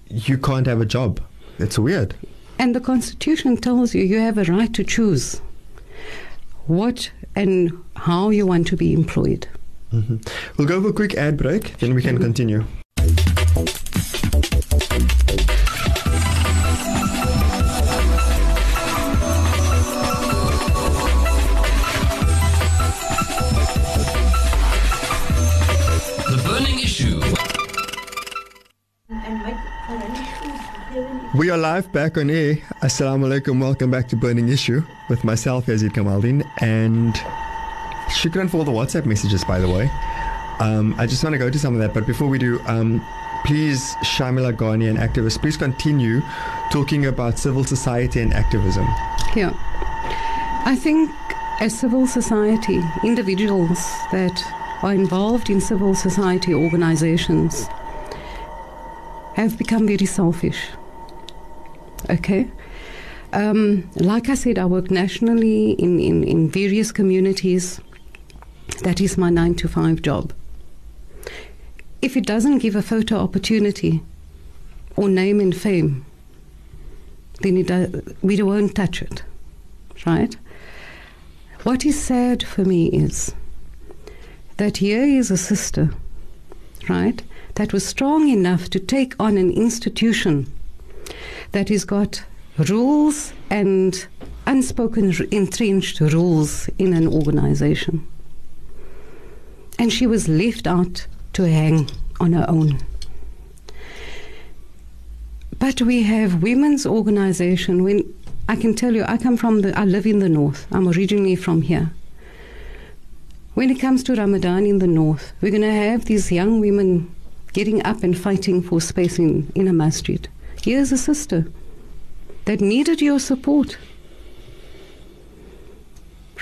you can't have a job? It's weird. And the Constitution tells you you have a right to choose what and how you want to be employed. Mm-hmm. We'll go for a quick ad break, then we can mm-hmm. continue. We are live back on air. Assalamu alaikum. Welcome back to Burning Issue with myself, Yazid Kamaldin, and shukran for all the WhatsApp messages, by the way. Um, I just want to go to some of that, but before we do, um, please, Shamila Ghani, an activist, please continue talking about civil society and activism. Yeah. I think as civil society, individuals that are involved in civil society organizations have become very selfish. Okay? Um, like I said, I work nationally in, in, in various communities. That is my nine to five job. If it doesn't give a photo opportunity or name and fame, then it we won't touch it, right? What is sad for me is that here is a sister, right, that was strong enough to take on an institution that has got rules and unspoken entrenched rules in an organization. And she was left out to hang on her own. But we have women's organization. When I can tell you, I come from the, I live in the north. I'm originally from here. When it comes to Ramadan in the north, we're going to have these young women getting up and fighting for space in, in a masjid. Here's a sister that needed your support.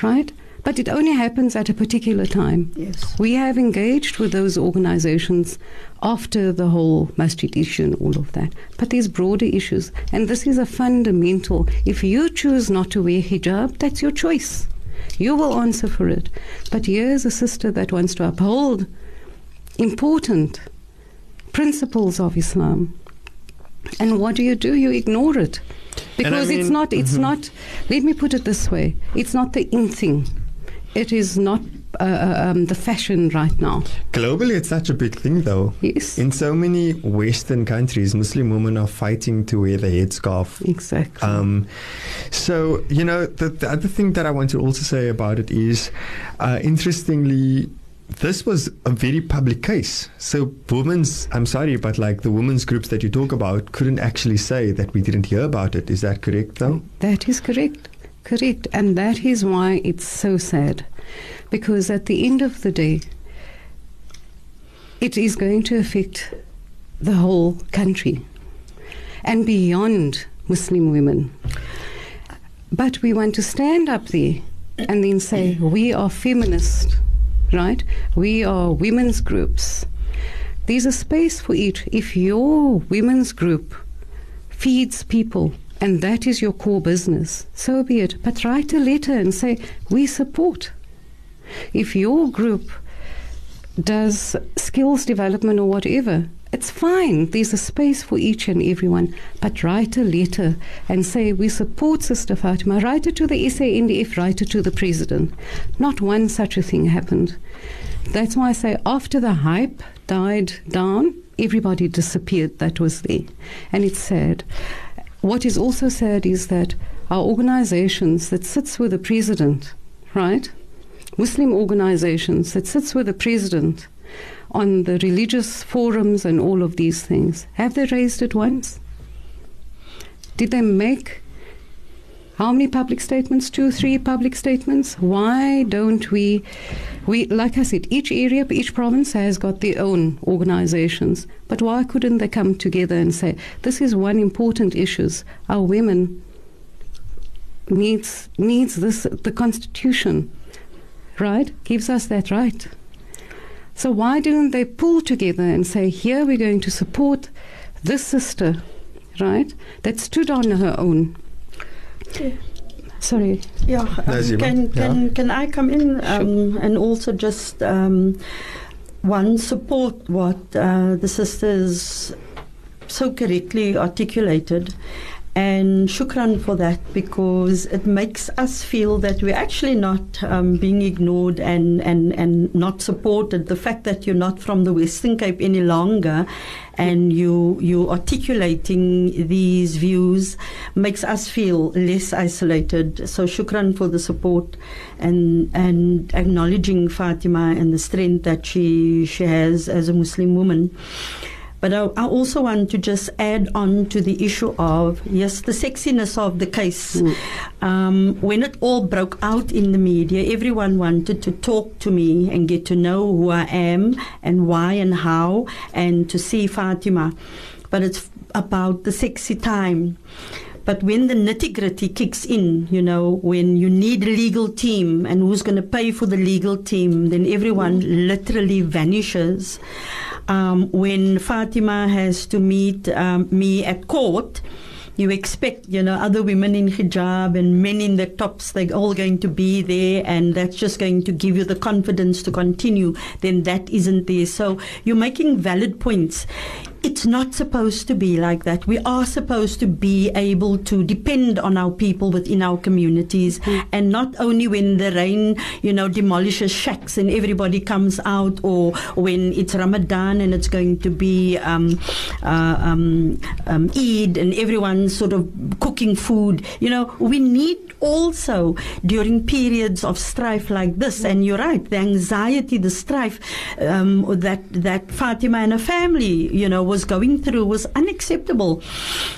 Right? But it only happens at a particular time. Yes. We have engaged with those organizations after the whole masjid issue and all of that. But there's broader issues. And this is a fundamental. If you choose not to wear hijab, that's your choice. You will answer for it. But here's a sister that wants to uphold important principles of Islam. And what do you do? You ignore it. And I Because it's not, it's Mhm. not, let me put it this way it's not the in thing. It is not uh, uh, um, the fashion right now. Globally, it's such a big thing, though. Yes. In so many Western countries, Muslim women are fighting to wear the headscarf. Exactly. Um, so, you know, the, the other thing that I want to also say about it is, uh, interestingly, this was a very public case. So, women's, I'm sorry, but like the women's groups that you talk about couldn't actually say that we didn't hear about it. Is that correct, though? That is correct. Correct. And that is why it's so sad. Because at the end of the day, it is going to affect the whole country and beyond Muslim women. But we want to stand up there and then say, we are feminist, right? We are women's groups. There's a space for each. If your women's group feeds people and that is your core business, so be it. But write a letter and say, we support. If your group does skills development or whatever, it's fine. There's a space for each and everyone. But write a letter and say, we support Sister Fatima. Write it to the SANDF, write it to the president. Not one such a thing happened. That's why I say, after the hype died down, everybody disappeared that was there. And it's sad. What is also sad is that our organizations that sits with the president, right? Muslim organizations that sits with the president on the religious forums and all of these things. Have they raised it once? Did they make how many public statements? Two, three public statements? Why don't we? We, like I said, each area, each province has got their own organizations. But why couldn't they come together and say, this is one important issue. Our women needs needs this. The Constitution, right, gives us that right. So why didn't they pull together and say, here we're going to support this sister, right, that stood on her own? Sorry. Yeah, um, can, can, yeah. can I come in um, and also just um, one support what uh, the sisters so correctly articulated And shukran for that because it makes us feel that we're actually not um, being ignored and, and, and not supported. The fact that you're not from the Western Cape any longer and you you articulating these views makes us feel less isolated. So shukran for the support and and acknowledging Fatima and the strength that she she has as a Muslim woman. But I, I, also want to just add on to the issue of, yes, the sexiness of the case. Mm. Um, when it all broke out in the media, everyone wanted to talk to me and get to know who I am and why and how and to see Fatima. But it's about the sexy time. But when the nitty gritty kicks in, you know, when you need a legal team and who's going to pay for the legal team, then everyone literally vanishes um, when Fatima has to meet um, me at court, you expect, you know, other women in hijab and men in their tops, they're all going to be there, and that's just going to give you the confidence to continue. Then that isn't there. So you're making valid points it's not supposed to be like that. We are supposed to be able to depend on our people within our communities, mm. and not only when the rain, you know, demolishes shacks and everybody comes out, or when it's Ramadan and it's going to be um, uh, um, um, Eid and everyone's sort of cooking food. You know, we need also during periods of strife like this. And you're right, the anxiety, the strife um, that that Fatima and her family, you know, was going through was unacceptable.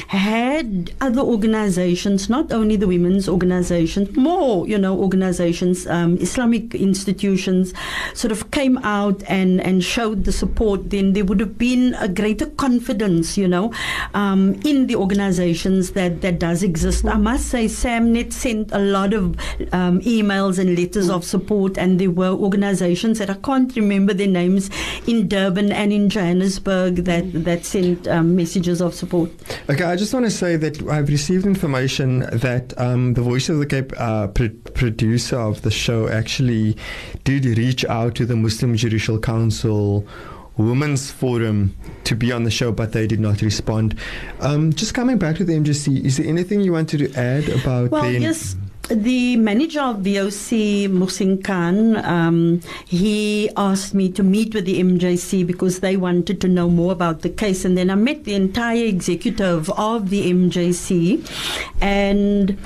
Had other organizations, not only the women's organizations, more, you know, organizations, um, Islamic institutions, sort of came out and, and showed the support, then there would have been a greater confidence, you know, um, in the organizations that, that does exist. I must say, SAMNET sent a lot of um, emails and letters of support, and there were organizations that I can't remember their names in Durban and in Johannesburg that that sent um, messages of support. Okay, I just want to say that I've received information that um, the Voice of the Cape uh, producer of the show actually did reach out to the Muslim Judicial Council. Women's Forum to be on the show, but they did not respond. Um, just coming back to the MJC, is there anything you wanted to add about well, the? Yes the manager of VOC, Muhsin Khan, um, he asked me to meet with the MJC because they wanted to know more about the case. And then I met the entire executive of the MJC and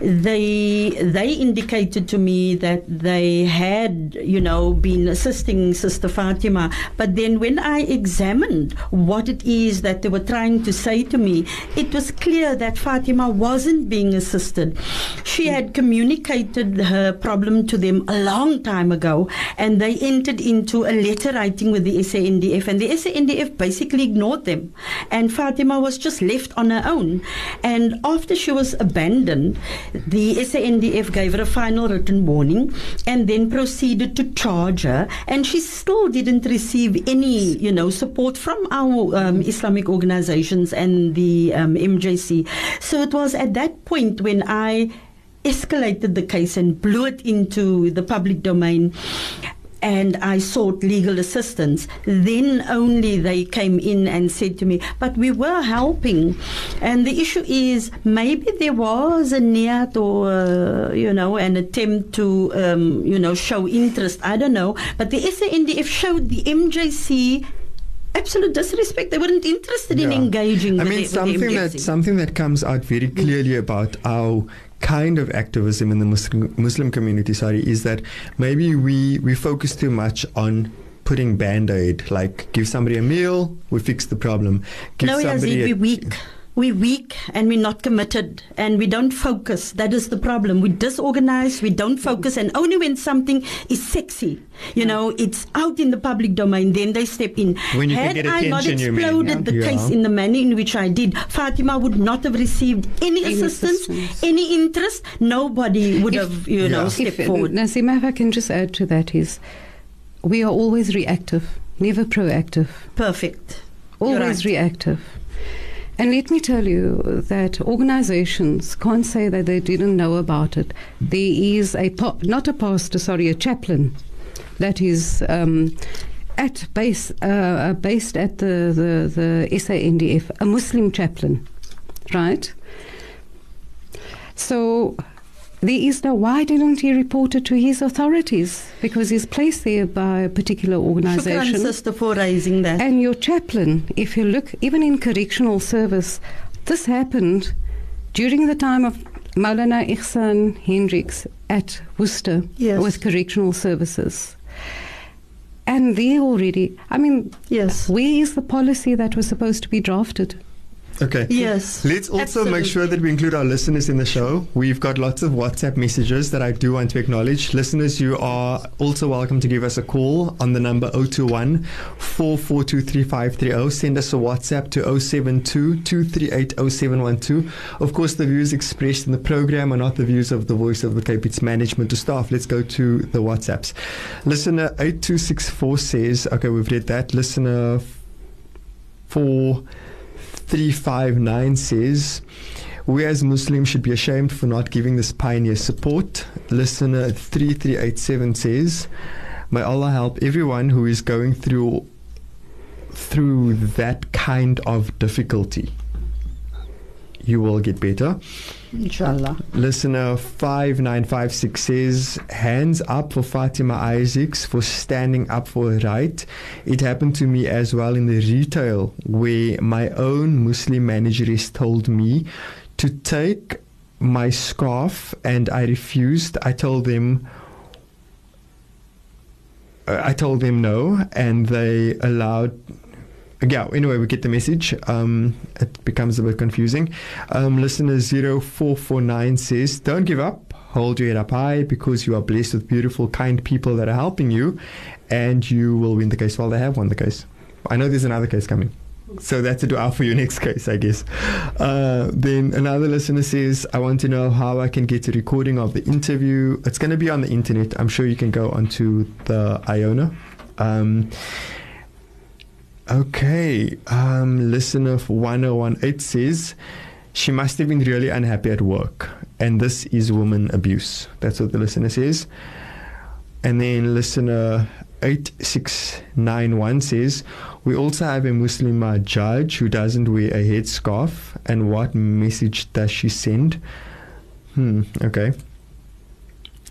they they indicated to me that they had you know been assisting sister Fatima. But then when I examined what it is that they were trying to say to me it was clear that Fatima wasn't being assisted. She had communicated her problem to them a long time ago and they entered into a letter writing with the SANDF and the SANDF basically ignored them. And Fatima was just left on her own. And after she was abandoned the SANDF gave her a final written warning and then proceeded to charge her, and she still didn't receive any, you know, support from our um, Islamic organizations and the um, MJC. So it was at that point when I escalated the case and blew it into the public domain and I sought legal assistance. Then only they came in and said to me, but we were helping. And the issue is maybe there was a niyat or, uh, you know, an attempt to, um, you know, show interest. I don't know. But the SANDF showed the MJC absolute disrespect. They weren't interested yeah. in engaging. I mean, the, something that something that comes out very clearly about our kind of activism in the Muslim, Muslim community, sorry, is that maybe we, we focus too much on putting band aid, like give somebody a meal, we fix the problem. Give no, somebody Yazid, a, we weak we're weak and we're not committed and we don't focus. That is the problem. We disorganize, we don't focus, and only when something is sexy, you know, it's out in the public domain, then they step in. When you Had I not exploded the yeah. case in the manner in which I did, Fatima would not have received any, any assistance, assistance, any interest. Nobody would if, have, you yeah. know, stepped if, forward. Nazima, if I can just add to that, is we are always reactive, never proactive. Perfect. Always right. reactive. And let me tell you that organizations can't say that they didn't know about it. There is a, not a pastor, sorry, a chaplain that is um, at base, uh based at the, the, the SANDF, a Muslim chaplain, right? So there is no why didn't he report it to his authorities? Because he's placed there by a particular organization. sister, for raising that. And your chaplain, if you look, even in correctional service, this happened during the time of Maulana Ihsan Hendricks at Worcester Yes. with correctional services. And there already, I mean, yes. where is the policy that was supposed to be drafted? Okay. Yes. Let's also make sure that we include our listeners in the show. We've got lots of WhatsApp messages that I do want to acknowledge. Listeners, you are also welcome to give us a call on the number 021 442 3530. Send us a WhatsApp to 072 238 0712. Of course, the views expressed in the program are not the views of the Voice of the Cape, it's management or staff. Let's go to the WhatsApps. Listener 8264 says, okay, we've read that. Listener 4. 359 says, We as Muslims should be ashamed for not giving this pioneer support. Listener 3387 says, May Allah help everyone who is going through through that kind of difficulty. You will get better. Inshallah. Listener 5956 says, Hands up for Fatima Isaacs for standing up for her right. It happened to me as well in the retail where my own Muslim manageress told me to take my scarf and I refused. I told them. uh, I told them no, and they allowed yeah, anyway, we get the message. Um, it becomes a bit confusing. Um, listener 0449 says, Don't give up. Hold your head up high because you are blessed with beautiful, kind people that are helping you, and you will win the case. Well, they have won the case. I know there's another case coming. So that's a dua for your next case, I guess. Uh, then another listener says, I want to know how I can get a recording of the interview. It's going to be on the internet. I'm sure you can go onto the Iona. Um, Okay, um, listener for 1018 says she must have been really unhappy at work, and this is woman abuse. That's what the listener says. And then listener 8691 says we also have a Muslim uh, judge who doesn't wear a headscarf, and what message does she send? Hmm, okay.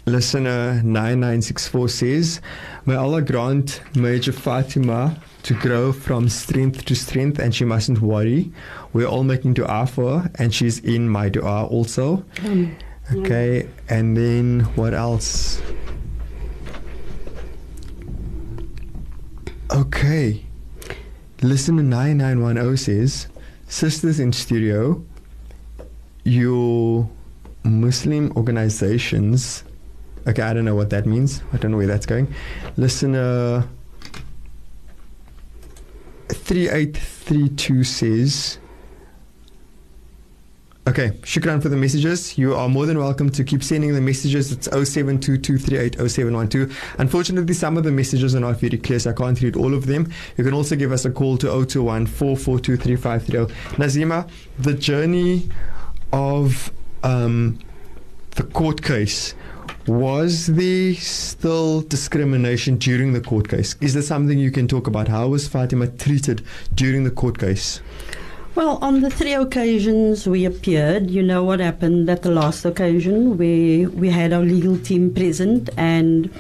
Listener 9964 says, May Allah grant Major Fatima to grow from strength to strength and she mustn't worry. We're all making dua for her and she's in my dua also. Okay, and then what else? Okay. Listener 9910 says, Sisters in Studio, your Muslim organizations Okay, I don't know what that means. I don't know where that's going. Listener 3832 says, Okay, shukran for the messages. You are more than welcome to keep sending the messages. It's 0722380712. Unfortunately, some of the messages are not very clear, so I can't read all of them. You can also give us a call to 021 442 3530. Nazima, the journey of um, the court case was there still discrimination during the court case? Is there something you can talk about? How was Fatima treated during the court case? Well, on the three occasions we appeared, you know what happened at the last occasion where we had our legal team present and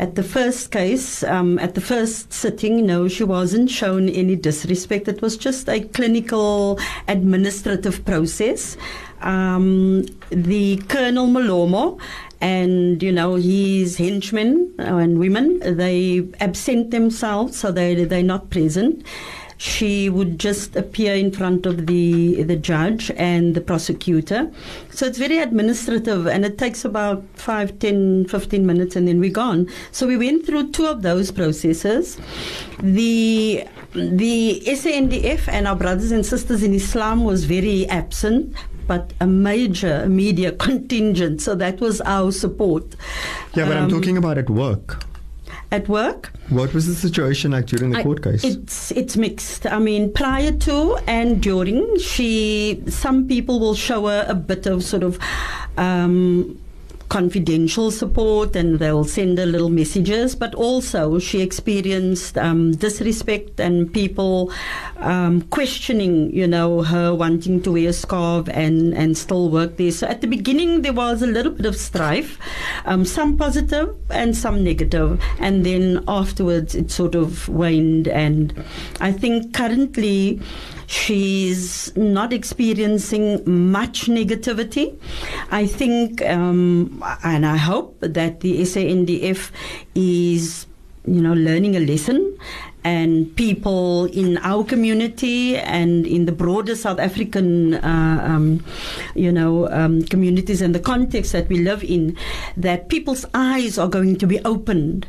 at the first case, um, at the first sitting, no, she wasn't shown any disrespect. It was just a clinical administrative process. Um, the Colonel Malomo and you know his henchmen and women they absent themselves so they they're not present. She would just appear in front of the the judge and the prosecutor. So it's very administrative and it takes about 5 10 15 minutes and then we're gone. So we went through two of those processes. The the SANDF and our brothers and sisters in Islam was very absent but a major media contingent. So that was our support. Yeah, but I'm Um, talking about at work. At work, What was the situation like during the I- court case? It's it's mixed. I mean, prior to and during, she some people will show her a bit of sort of um, confidential support and they'll send her little messages, but also she experienced um, disrespect and people um, questioning, you know, her wanting to wear a scarf and, and still work there. So at the beginning, there was a little bit of strife, um, some positive and some negative, and then afterwards it sort of waned. And I think currently, She's not experiencing much negativity. I think, um, and I hope that the SANDF is, you know, learning a lesson and people in our community and in the broader South African, uh, um, you know, um, communities and the context that we live in, that people's eyes are going to be opened.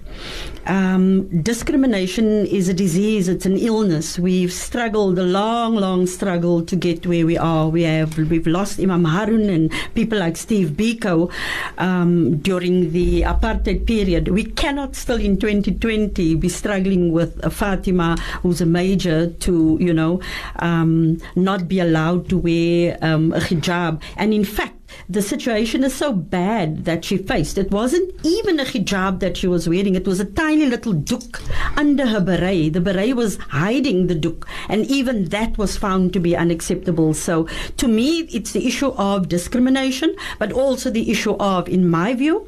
Um, discrimination is a disease; it's an illness. We've struggled a long, long struggle to get where we are. We have we've lost Imam Harun and people like Steve Biko um, during the apartheid period. We cannot still in 2020 be struggling with Fatima, who's a major, to you know um, not be allowed to wear um, a hijab. And in fact, the situation is so bad that she faced. It wasn't even a hijab that she was wearing. It was a tiny little doek under her beret. The beret was hiding the doek, and even that was found to be unacceptable. So, to me, it's the issue of discrimination, but also the issue of, in my view,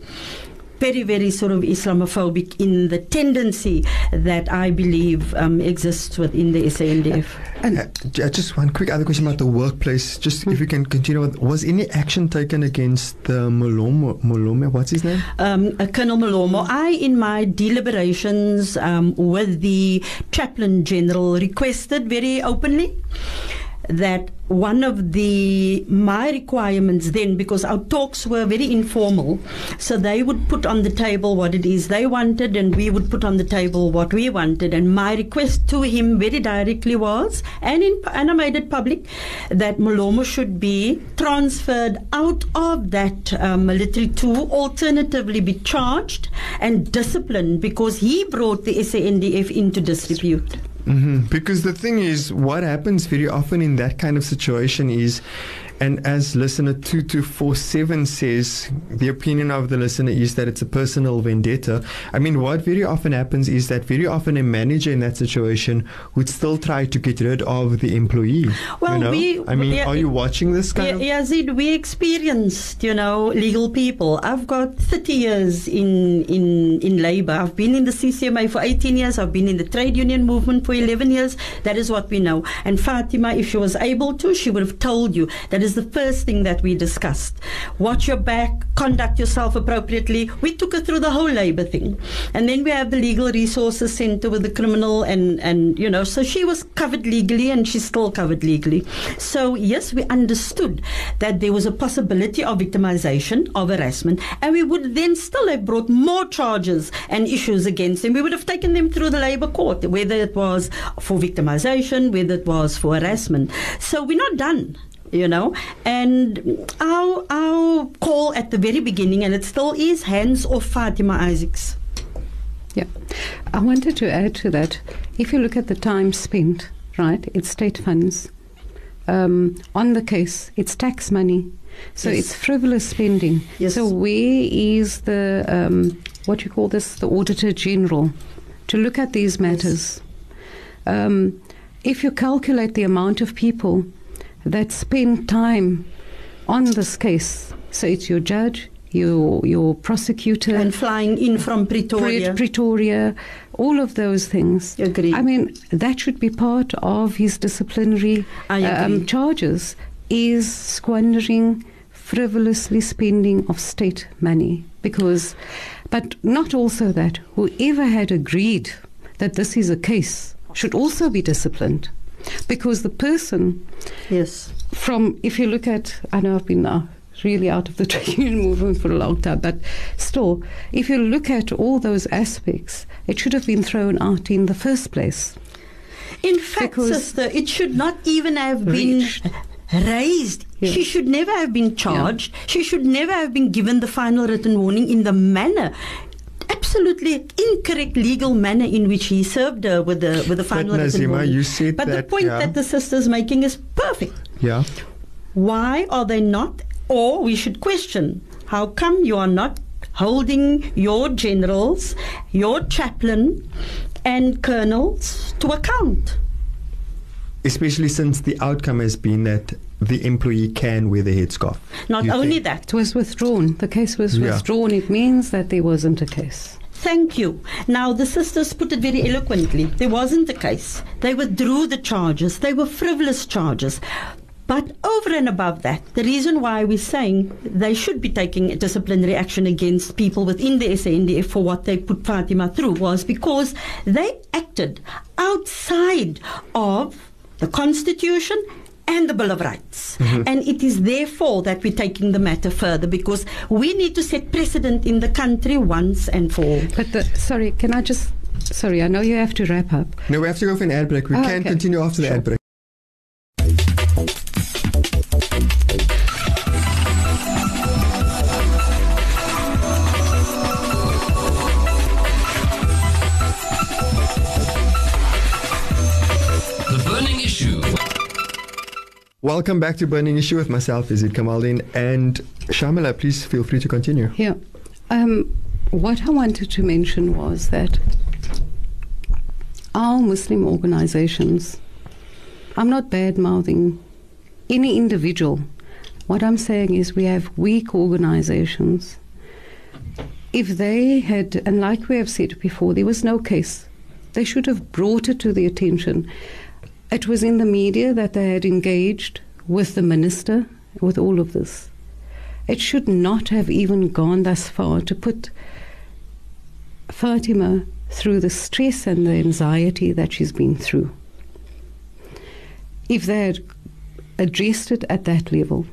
very, very sort of Islamophobic in the tendency that I believe um, exists within the SANDF. And uh, just one quick other question about the workplace. Just mm. if you can continue with, was any action taken against the Molomo, Molome, what's his name? Um, uh, Colonel Molomo. I, in my deliberations um, with the chaplain general, requested very openly that one of the my requirements then because our talks were very informal so they would put on the table what it is they wanted and we would put on the table what we wanted. And my request to him very directly was and in and I made it public that Molomo should be transferred out of that uh, military to alternatively be charged and disciplined because he brought the SANDF into disrepute Mm-hmm. Because the thing is, what happens very often in that kind of situation is and as listener 2247 says, the opinion of the listener is that it's a personal vendetta. I mean, what very often happens is that very often a manager in that situation would still try to get rid of the employee. Well, you know? we, I mean, yeah, are you watching this kind yeah, of? We experienced, you know, legal people. I've got 30 years in, in, in labor. I've been in the CCMA for 18 years. I've been in the trade union movement for 11 years. That is what we know. And Fatima, if she was able to, she would have told you that is the first thing that we discussed. Watch your back, conduct yourself appropriately. We took her through the whole labor thing. And then we have the Legal Resources Center with the criminal, and, and you know, so she was covered legally and she's still covered legally. So, yes, we understood that there was a possibility of victimization, of harassment, and we would then still have brought more charges and issues against them. We would have taken them through the labor court, whether it was for victimization, whether it was for harassment. So, we're not done you know? And our our call at the very beginning and it still is hands off Fatima Isaacs. Yeah. I wanted to add to that if you look at the time spent right it's state funds. Um, on the case it's tax money. So yes. it's frivolous spending. Yes. so where is the um, what you call this the auditor general to look at these matters? Yes. um, if you calculate the amount of people that spend time on this case. So it's your judge, your your prosecutor, and flying in from Pretoria, Pretoria, all of those things. Agree. I mean, that should be part of his disciplinary um, charges. Is squandering, frivolously spending of state money because, but not also that whoever had agreed that this is a case should also be disciplined because the person yes from if you look at I know I've been uh, really out of the trade union movement for a long time but still if you look at all those aspects it should have been thrown out in the first place in fact sister it should not even have reached. been raised. Yeah. She should never have been charged. Yeah. She should never have been given the final written warning in the manner absolutely incorrect legal manner in which he served her with the with the final but Nazima, you said but that, the point yeah. that the sister's making is perfect. Yeah. Why are they not? Or we should question how come you are not holding your generals, your chaplain, and colonels to account? Especially since the outcome has been that the employee can wear the headscarf. Not You only think- that, It was withdrawn. The case was Yeah. withdrawn. It means that there wasn't a case. Thank you. Now, the sisters put it very eloquently. There wasn't a case. They withdrew the charges. They were frivolous charges. But over and above that, the reason why we're saying they should be taking disciplinary action against people within the SANDF for what they put Fatima through was because they acted outside of the Constitution and the Bill of Rights. Mm-hmm. And it is therefore that we're taking the matter further because we need to set precedent in the country once and for all. But the, sorry, can I just? Sorry, I know you have to wrap up. No, we have to go for an ad break. We Oh, can okay. continue after the ad break. Welcome back to Burning Issue with myself, Yazid Kamaldin, and Shamila. Please feel free to continue. Yeah. Um, what I wanted to mention was that our Muslim organizations, I'm not bad mouthing any individual. What I'm saying is we have weak organizations. If they had, and like we have said before, there was no case, they should have brought it to the attention. It was in the media that they had engaged with the minister with all of this. It should not have even gone thus far to put Fatima through the stress and the anxiety that she's been through. If they had addressed it at that level,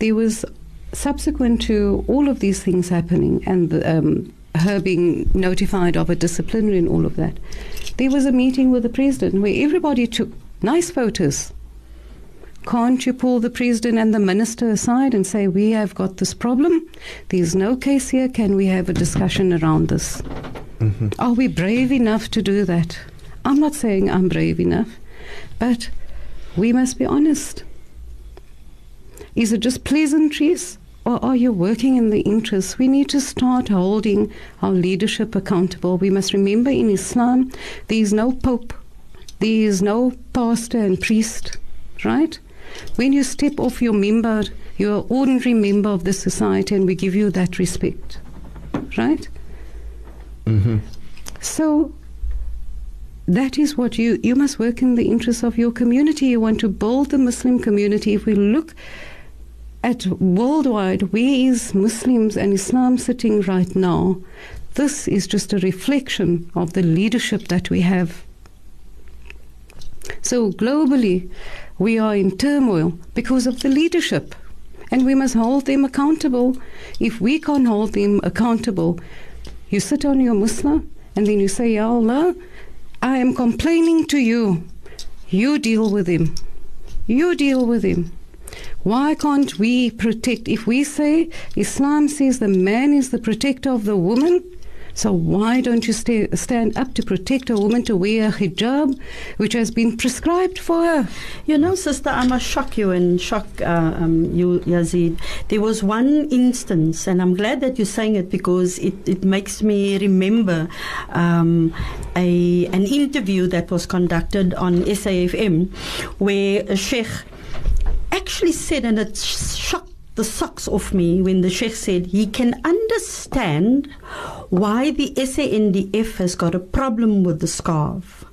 there was subsequent to all of these things happening and um, her being notified of a disciplinary and all of that, there was a meeting with the president where everybody took nice voters. Can't you pull the president and the minister aside and say, We have got this problem? There's no case here. Can we have a discussion around this? Mm-hmm. Are we brave enough to do that? I'm not saying I'm brave enough, but we must be honest. Is it just pleasantries? Or are you working in the interests? We need to start holding our leadership accountable. We must remember in Islam, there is no pope, there is no pastor and priest, right? When you step off your mimbar, you're an ordinary member of the society, and we give you that respect, right? Mm-hmm. So that is what you you must work in the interests of your community. You want to build the Muslim community. If we look at worldwide, where is Muslims and Islam sitting right now? This is just a reflection of the leadership that we have. So globally, we are in turmoil because of the leadership, and we must hold them accountable. If we can't hold them accountable, you sit on your Muslim and then you say, Ya Allah, I am complaining to you. You deal with him. You deal with him. Why can't we protect? If we say Islam says the man is the protector of the woman, so why don't you stay, stand up to protect a woman to wear a hijab, which has been prescribed for her? You know, sister, I must shock you and shock uh, um, you, Yazid. There was one instance, and I'm glad that you're saying it because it, it makes me remember um, a an interview that was conducted on SAFM where a sheikh actually said, and it shocked the socks off me when the sheikh said he can understand why the SANDF has got a problem with the scarf.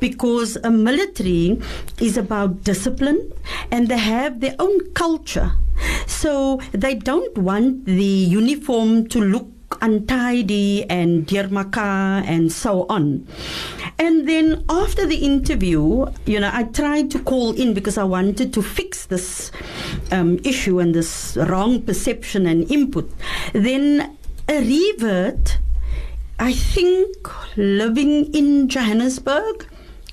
Because a military is about discipline and they have their own culture. So they don't want the uniform to look untidy and deurmekaar and so on. And then after the interview, you know, I tried to call in because I wanted to fix this um, issue and this wrong perception and input. Then a revert, I think living in Johannesburg,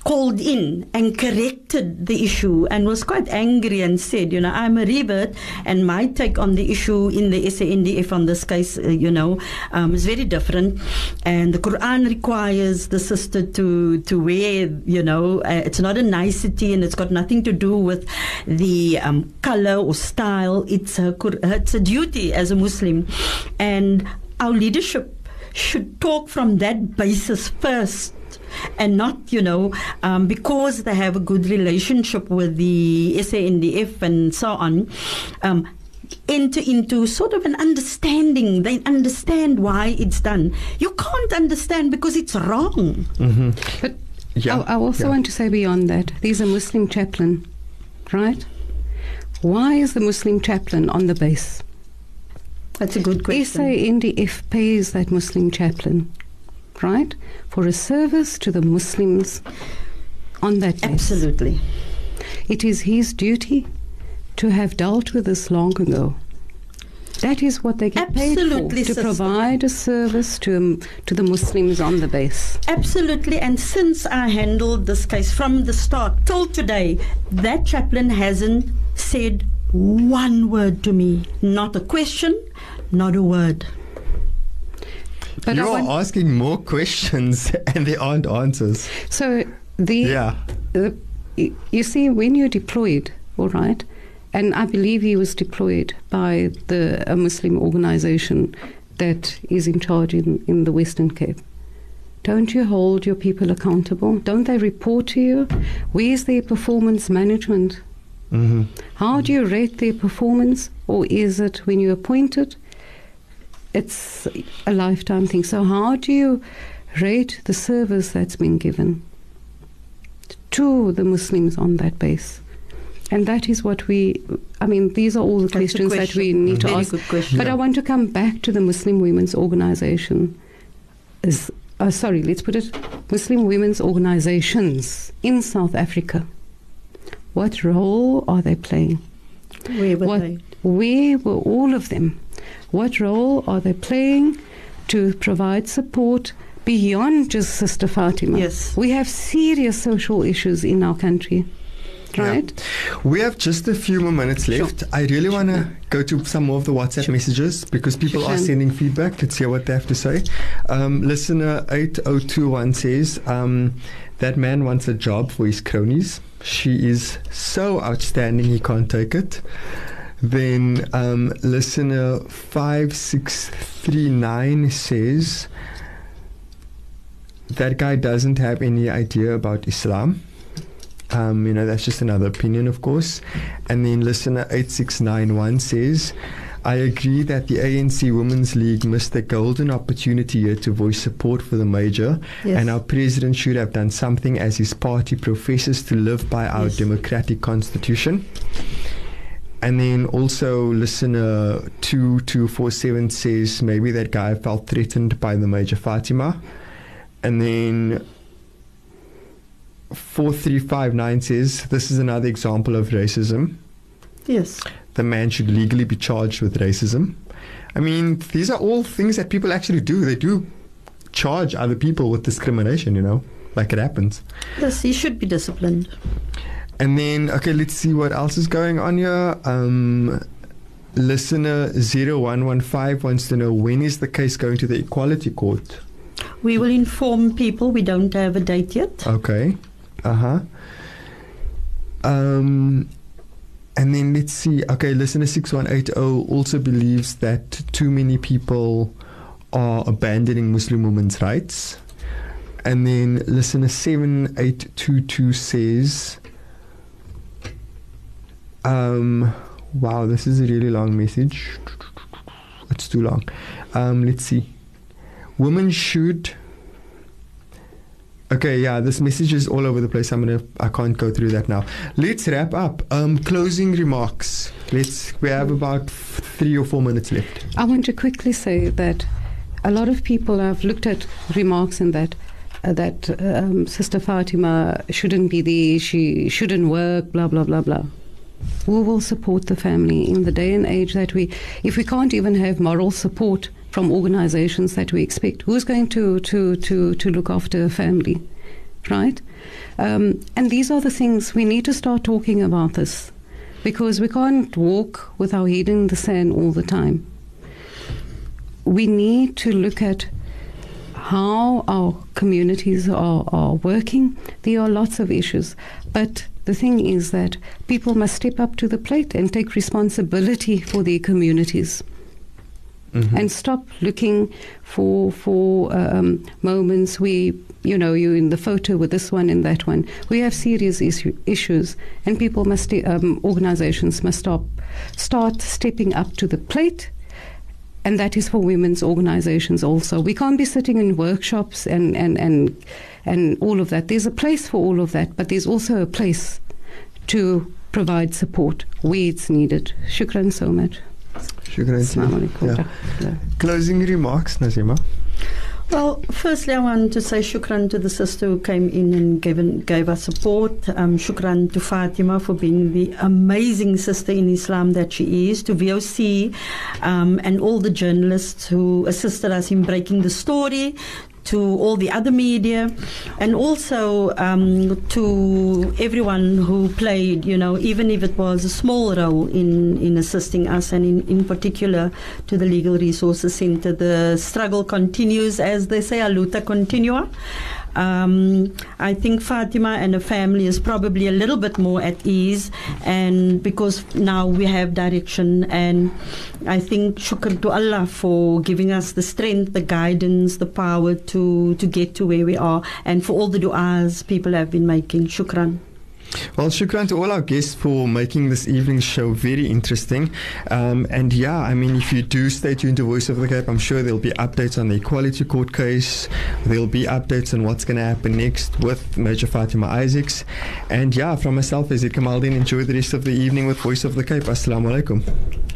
called in and corrected the issue and was quite angry and said, you know, I'm a revert and my take on the issue in the SANDF on this case, uh, you know, um, is very different. And the Quran requires the sister to, to wear, you know, uh, it's not a nicety and it's got nothing to do with the um, color or style. It's a, it's a duty as a Muslim. And our leadership should talk from that basis first and not, you know, um, because they have a good relationship with the SANDF and so on, um, enter into sort of an understanding. They understand why it's done. You can't understand because it's wrong. But Yeah, I, I also yeah. want to say beyond that, there's a Muslim chaplain, right? Why is the Muslim chaplain on the base? That's a good question. SANDF pays that Muslim chaplain, right, for a service to the Muslims on that base. Absolutely. It is his duty to have dealt with this long ago. That is what they get Absolutely, paid for, to provide a service to, um, to the Muslims on the base. Absolutely. And since I handled this case from the start till today, that chaplain hasn't said one word to me. Not a question, not a word. But you want- asking more questions and there aren't answers. So the Yeah. the, you see when you're deployed, all right, and I believe he was deployed by the a Muslim organization that is in charge in, in the Western Cape. Don't you hold your people accountable? Don't they report to you? Where's their performance management? hmm How do you rate their performance? Or is it when you're appointed, it's a lifetime thing? So, how do you rate the service that's been given to the Muslims on that base? And that is what we, I mean, these are all the That's questions that we question. need to Very ask. question. But I want to come back to the Muslim Women's Organization. Is, uh, sorry, let's put it Muslim women's organizations in South Africa. What role are they playing? Where were What, they? where were all of them? What role are they playing to provide support beyond just Sister Fatima? Yes. We have serious social issues in our country, right? We have just a few more minutes left. I really want to go to some more of the WhatsApp messages because people Sure. are sending feedback. Let's hear what they have to say. Um, listener 8021 says um, that man wants a job for his cronies. She is so outstanding, he can't take it. Then um, listener 5639 says that guy doesn't have any idea about Islam. Um, you know, that's just another opinion, of course. And then listener 8691 says, I agree that the ANC Women's League missed a golden opportunity here to voice support for the major, Yes. and our president should have done something as his party professes to live by our Yes. democratic constitution. And then also listener 2247 says maybe that guy felt threatened by the Major Fatima. And then 4359 says this is another example of racism. Yes. The man should legally be charged with racism. I mean, these are all things that people actually do. They do charge other people with discrimination, you know, like it happens. Yes, he should be disciplined. And then, okay, let's see what else is going on here. Um, listener 0115 wants to know when is the case going to the Equality Court? We will inform people. We don't have a date yet. Okay. Uh huh. Um, and then let's see. Okay, listener 6180 also believes that too many people are abandoning Muslim women's rights. And then listener 7822 says, um, wow, this is a really long message. It's too long. Um, let's see. Women should. Okay, yeah, this message is all over the place. I'm gonna, I can't go through that now. Let's wrap up. Um, closing remarks. Let's. We have about three or four minutes left. I want to quickly say that a lot of people have looked at remarks in that uh, that um, Sister Fatima shouldn't be there, she shouldn't work, blah blah blah blah. Who will support the family in the day and age that we, if we can't even have moral support from organizations that we expect, who's going to to to to look after a family? right? Um, and these are the things we need to start talking about this because we can't walk with our head in the sand all the time. We need to look at how our communities are, are working. There are lots of issues, but the thing is that people must step up to the plate and take responsibility for their communities. Mhm. And stop looking for for um, moments where you know you're in the photo with this one and that one. We have serious issue, issues, and people must um, organizations must stop start stepping up to the plate and that is for women's organizations also. We can't be sitting in workshops and, and, and, and all of that. There's a place for all of that, but there's also a place to provide support where it's needed. Shukran so much. Shukran. Assalamu alaikum. Yeah. Closing remarks, Nazima. Well, firstly, I want to say shukran to the sister who came in and gave, gave us support. Um, shukran to Fatima for being the amazing sister in Islam that she is, to VOC um, and all the journalists who assisted us in breaking the story, to all the other media, and also um, to everyone who played, you know, even if it was a small role in, in assisting us, and in, in particular to the Legal Resources Centre. The struggle continues, as they say, a luta continua. Um, I think Fatima and her family is probably a little bit more at ease, and because now we have direction, and I think shukr to Allah for giving us the strength, the guidance, the power to to get to where we are, and for all the du'as people have been making. Shukran. Well, shukran to all our guests for making this evening's show very interesting. Um, and yeah, I mean, if you do stay tuned to Voice of the Cape, I'm sure there'll be updates on the Equality Court case. There'll be updates on what's going to happen next with Major Fatima Isaacs. And yeah, from myself, Yazid Kamaldin, enjoy the rest of the evening with Voice of the Cape. Assalamu alaikum.